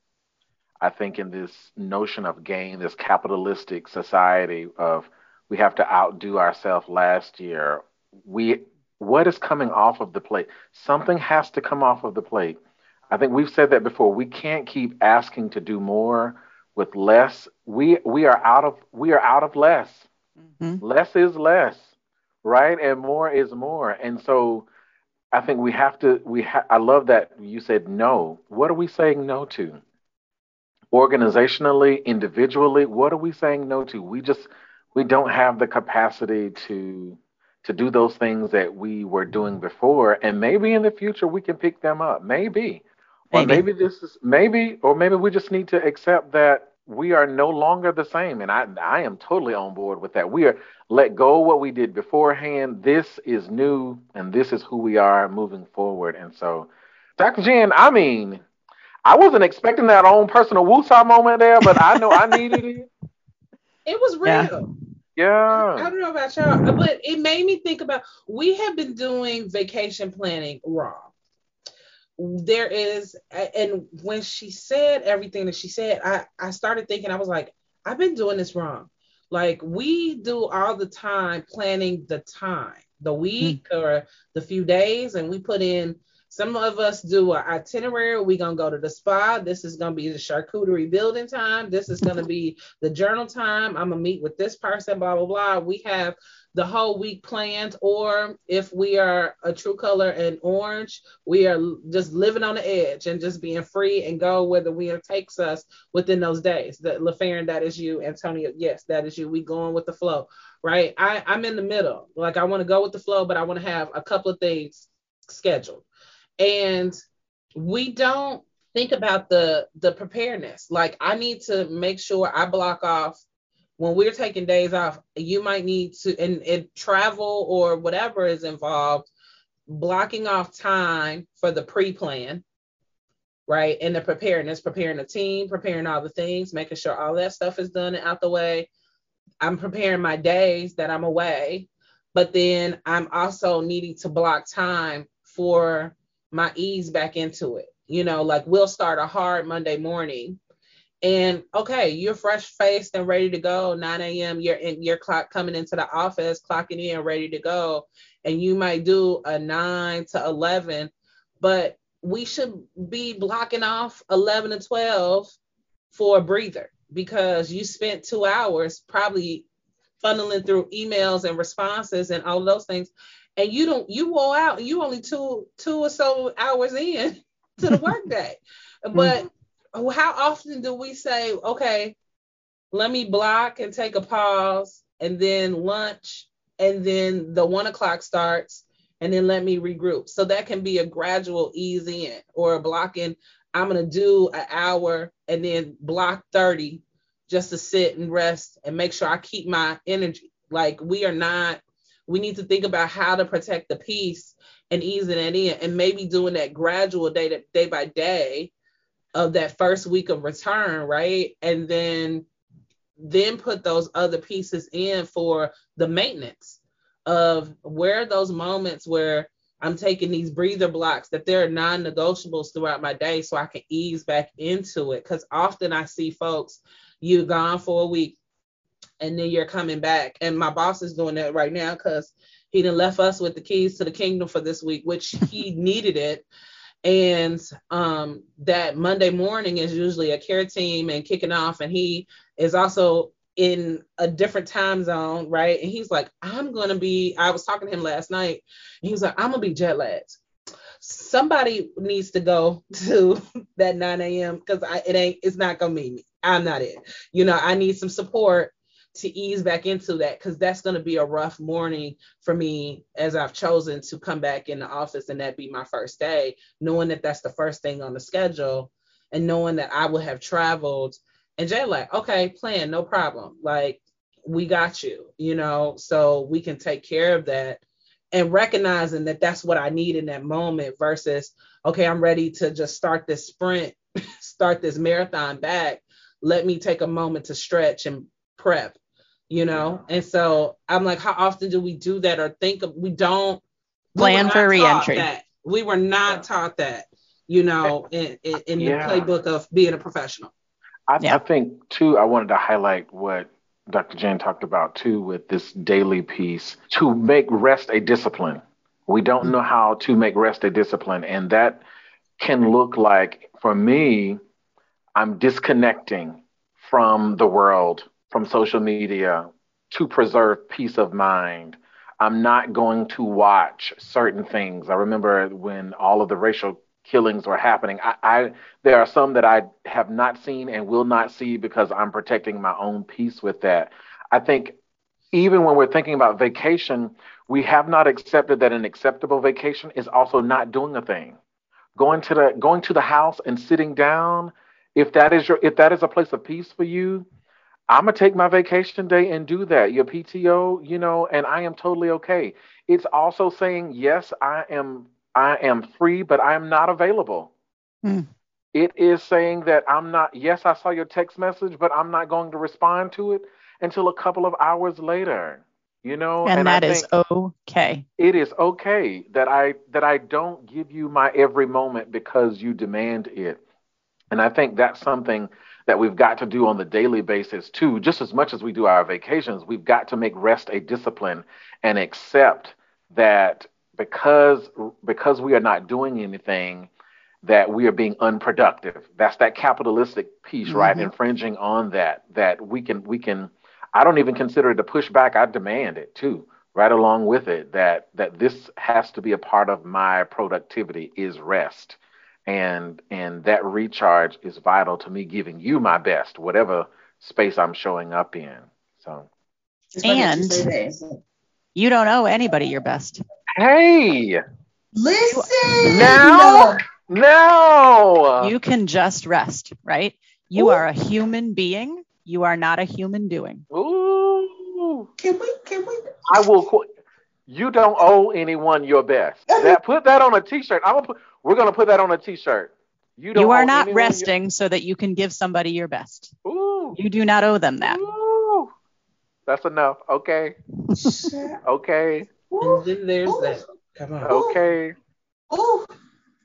I think in this notion of gain, this capitalistic society of we have to outdo ourselves last year, we what is coming off of the plate? Something has to come off of the plate. I think we've said that before. We can't keep asking to do more with less. We we are out of we are out of less. Mm-hmm. Less is less, right? And more is more. And so I think we have to we ha- I love that you said no. What are we saying no to? organizationally, individually, what are we saying no to? We just we don't have the capacity to to do those things that we were doing before, and maybe in the future we can pick them up. Maybe, or maybe, maybe this is maybe, or maybe we just need to accept that we are no longer the same. And I I am totally on board with that. We are let go of what we did beforehand. This is new, and this is who we are moving forward. And so, Dr. Jen, I mean, I wasn't expecting that own personal woosah moment there, but I know I needed it. It was real. Yeah. Yeah. I don't know about y'all, but it made me think about we have been doing vacation planning wrong. There is, and when she said everything that she said, I, I started thinking, I was like, I've been doing this wrong. Like we do all the time planning the time, the week mm. or the few days, and we put in some of us do an itinerary. We're gonna go to the spa. This is gonna be the charcuterie building time. This is gonna be the journal time. I'm gonna meet with this person. Blah blah blah. We have the whole week planned. Or if we are a true color and orange, we are just living on the edge and just being free and go where the wind takes us within those days. That LaFerrin, that is you. Antonio, yes, that is you. We going with the flow, right? I, I'm in the middle. Like I want to go with the flow, but I want to have a couple of things scheduled and we don't think about the the preparedness. Like i need to make sure i block off when we're taking days off you might need to and, and travel or whatever is involved blocking off time for the pre-plan right? And the preparedness preparing the team preparing all the things making sure all that stuff is done and out the way. I'm preparing my days that i'm away but then i'm also needing to block time for my ease back into it. You know, like we'll start a hard Monday morning and okay, you're fresh faced and ready to go. 9 a.m. You're in your clock coming into the office, clocking in, ready to go. And you might do a 9 to 11, but we should be blocking off 11 to 12 for a breather because you spent two hours probably funneling through emails and responses and all those things and you don't you wore out you only two two or so hours in to the workday but mm-hmm. how often do we say okay let me block and take a pause and then lunch and then the one o'clock starts and then let me regroup. So that can be a gradual ease in or a blocking i'm going to do an hour and then block 30 just to sit and rest and make sure i keep my energy. Like we are not we need to think about how to protect the peace and easing it in and maybe doing that gradual day to, day by day of that first week of return right and then then put those other pieces in for the maintenance of where those moments where I'm taking these breather blocks that there are non-negotiables throughout my day so I can ease back into it. Cause often I see folks, you've gone for a week and then you're coming back. And my boss is doing that right now because he done left us with the keys to the kingdom for this week, which he needed it. And um, that Monday morning is usually a care team and kicking off, and he is also in a different time zone, right? And he's like, I'm gonna be. I was talking to him last night. he was like, I'm gonna be jet lagged. Somebody needs to go to that 9 a.m. because it ain't. It's not gonna be me. I'm not it. You know, I need some support to ease back into that because that's going to be a rough morning for me as I've chosen to come back in the office and that be my first day, knowing that that's the first thing on the schedule and knowing that I will have traveled. And Jay, like, okay, plan, no problem. Like, we got you, you know, so we can take care of that and recognizing that that's what I need in that moment versus, okay, I'm ready to just start this sprint, start this marathon back. Let me take a moment to stretch and prep you know and so i'm like how often do we do that or think of we don't plan we for reentry that. we were not yeah. taught that you know in, in, in yeah. the playbook of being a professional I, yeah. I think too i wanted to highlight what dr jane talked about too with this daily piece to make rest a discipline we don't mm-hmm. know how to make rest a discipline and that can look like for me i'm disconnecting from the world from social media to preserve peace of mind. I'm not going to watch certain things. I remember when all of the racial killings were happening. I, I, there are some that I have not seen and will not see because I'm protecting my own peace with that. I think even when we're thinking about vacation, we have not accepted that an acceptable vacation is also not doing a thing. Going to the going to the house and sitting down, if that is your if that is a place of peace for you, I'm gonna take my vacation day and do that. Your PTO, you know, and I am totally okay. It's also saying yes, I am I am free, but I am not available. Hmm. It is saying that I'm not. Yes, I saw your text message, but I'm not going to respond to it until a couple of hours later. You know, and, and that is okay. It is okay that I that I don't give you my every moment because you demand it. And I think that's something that we've got to do on the daily basis too. Just as much as we do our vacations, we've got to make rest a discipline and accept that because because we are not doing anything that we are being unproductive. That's that capitalistic piece, mm-hmm. right? Infringing on that that we can we can I don't even consider it a pushback. I demand it too, right along with it that that this has to be a part of my productivity is rest and and that recharge is vital to me giving you my best whatever space i'm showing up in so and you don't owe anybody your best hey listen now now you can just rest right you Ooh. are a human being you are not a human doing Ooh. Can we? Can we? I will. You don't owe anyone your best. That put that on a t-shirt. I'm gonna put. We're gonna put that on a t-shirt. You don't. You are not resting your... so that you can give somebody your best. Ooh. You do not owe them that. Ooh. That's enough. Okay. okay. And then there's Ooh. that. Come on. Okay. Ooh.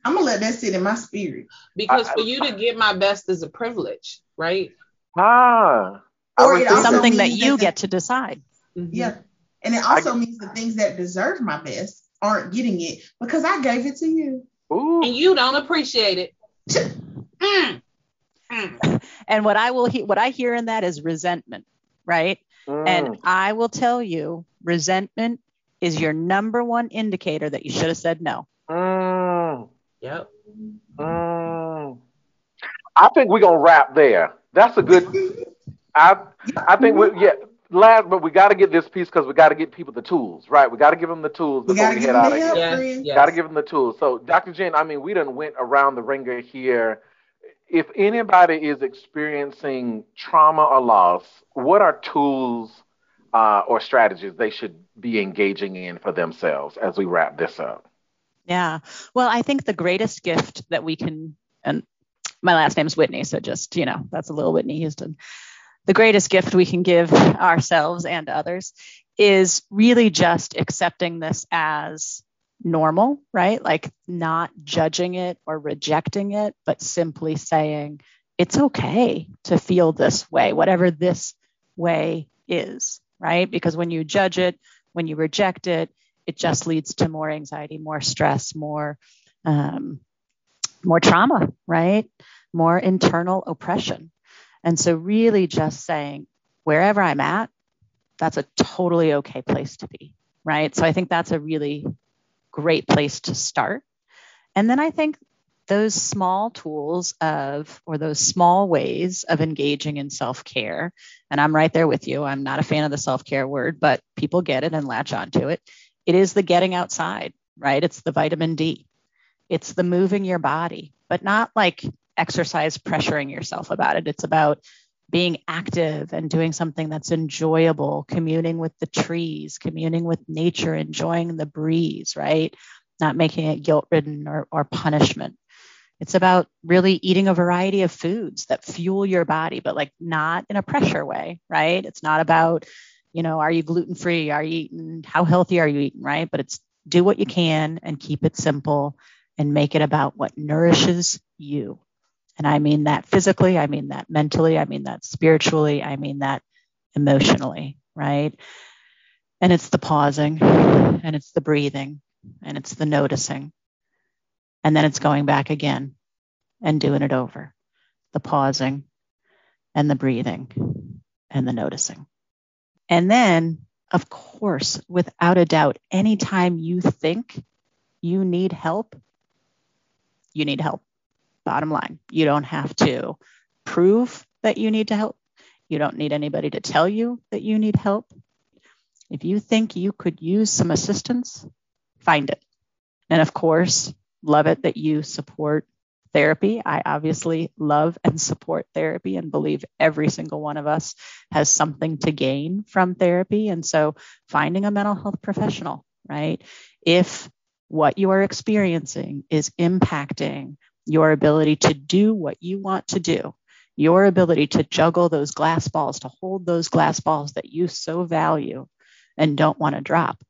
I'm gonna let that sit in my spirit. Because I, for you to get my best is a privilege, right? Ah. Or it's something that you that get to decide. Mm-hmm. Yeah. And it also I, means the things that deserve my best aren't getting it because I gave it to you. Ooh. And you don't appreciate it. mm. Mm. And what I will he- what I hear in that is resentment, right? Mm. And I will tell you, resentment is your number one indicator that you should have said no. Mm. Yep. Mm. I think we're gonna wrap there. That's a good. I I think we yeah last, but we got to get this piece because we got to get people the tools, right? We got to give them the tools before we, we head out of here. Yes, yes. Got to give them the tools. So, Dr. Jen, I mean, we done went around the ringer here. If anybody is experiencing trauma or loss, what are tools uh, or strategies they should be engaging in for themselves as we wrap this up? Yeah. Well, I think the greatest gift that we can, and my last name's Whitney, so just, you know, that's a little Whitney Houston the greatest gift we can give ourselves and others is really just accepting this as normal, right? Like not judging it or rejecting it, but simply saying, it's okay to feel this way, whatever this way is, right? Because when you judge it, when you reject it, it just leads to more anxiety, more stress, more um, more trauma, right? More internal oppression. And so, really, just saying, wherever I'm at, that's a totally okay place to be, right? So, I think that's a really great place to start. And then I think those small tools of, or those small ways of engaging in self care, and I'm right there with you. I'm not a fan of the self care word, but people get it and latch onto it. It is the getting outside, right? It's the vitamin D, it's the moving your body, but not like exercise pressuring yourself about it. It's about being active and doing something that's enjoyable, communing with the trees, communing with nature, enjoying the breeze, right? Not making it guilt ridden or, or punishment. It's about really eating a variety of foods that fuel your body, but like not in a pressure way, right? It's not about, you know, are you gluten free? Are you eating, how healthy are you eating, right? But it's do what you can and keep it simple and make it about what nourishes you. And I mean that physically, I mean that mentally, I mean that spiritually, I mean that emotionally, right? And it's the pausing and it's the breathing and it's the noticing and then it's going back again and doing it over the pausing and the breathing and the noticing. And then, of course, without a doubt, anytime you think you need help, you need help. Bottom line, you don't have to prove that you need to help. You don't need anybody to tell you that you need help. If you think you could use some assistance, find it. And of course, love it that you support therapy. I obviously love and support therapy and believe every single one of us has something to gain from therapy. And so finding a mental health professional, right? If what you are experiencing is impacting your ability to do what you want to do, your ability to juggle those glass balls, to hold those glass balls that you so value and don't want to drop,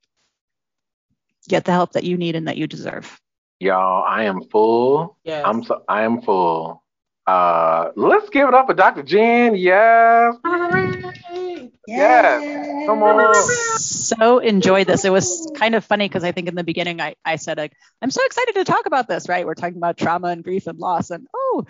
get the help that you need and that you deserve. Y'all, I am full. Yes. I'm so I am full. Uh let's give it up for Dr. Jen. Yes. Yes. Come on. So enjoyed this. It was kind of funny because I think in the beginning I, I said like, I'm so excited to talk about this, right? We're talking about trauma and grief and loss and oh,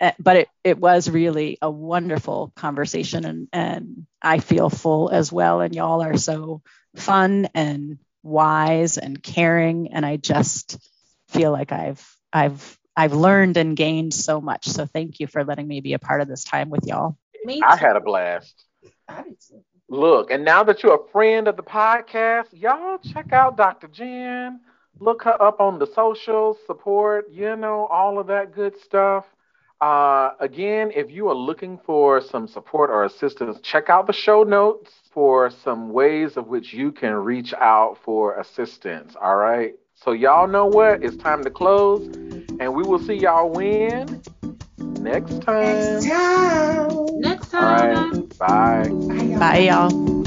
eh, but it, it was really a wonderful conversation and and I feel full as well. And y'all are so fun and wise and caring and I just feel like I've I've I've learned and gained so much. So thank you for letting me be a part of this time with y'all. Me I had a blast. I did too. Look, and now that you're a friend of the podcast, y'all check out Dr. Jen. Look her up on the socials, support, you know, all of that good stuff. Uh, again, if you are looking for some support or assistance, check out the show notes for some ways of which you can reach out for assistance. All right. So, y'all know what? It's time to close, and we will see y'all when? Next time. Next time. Next All time. Bye. Bye, y'all. Bye y'all.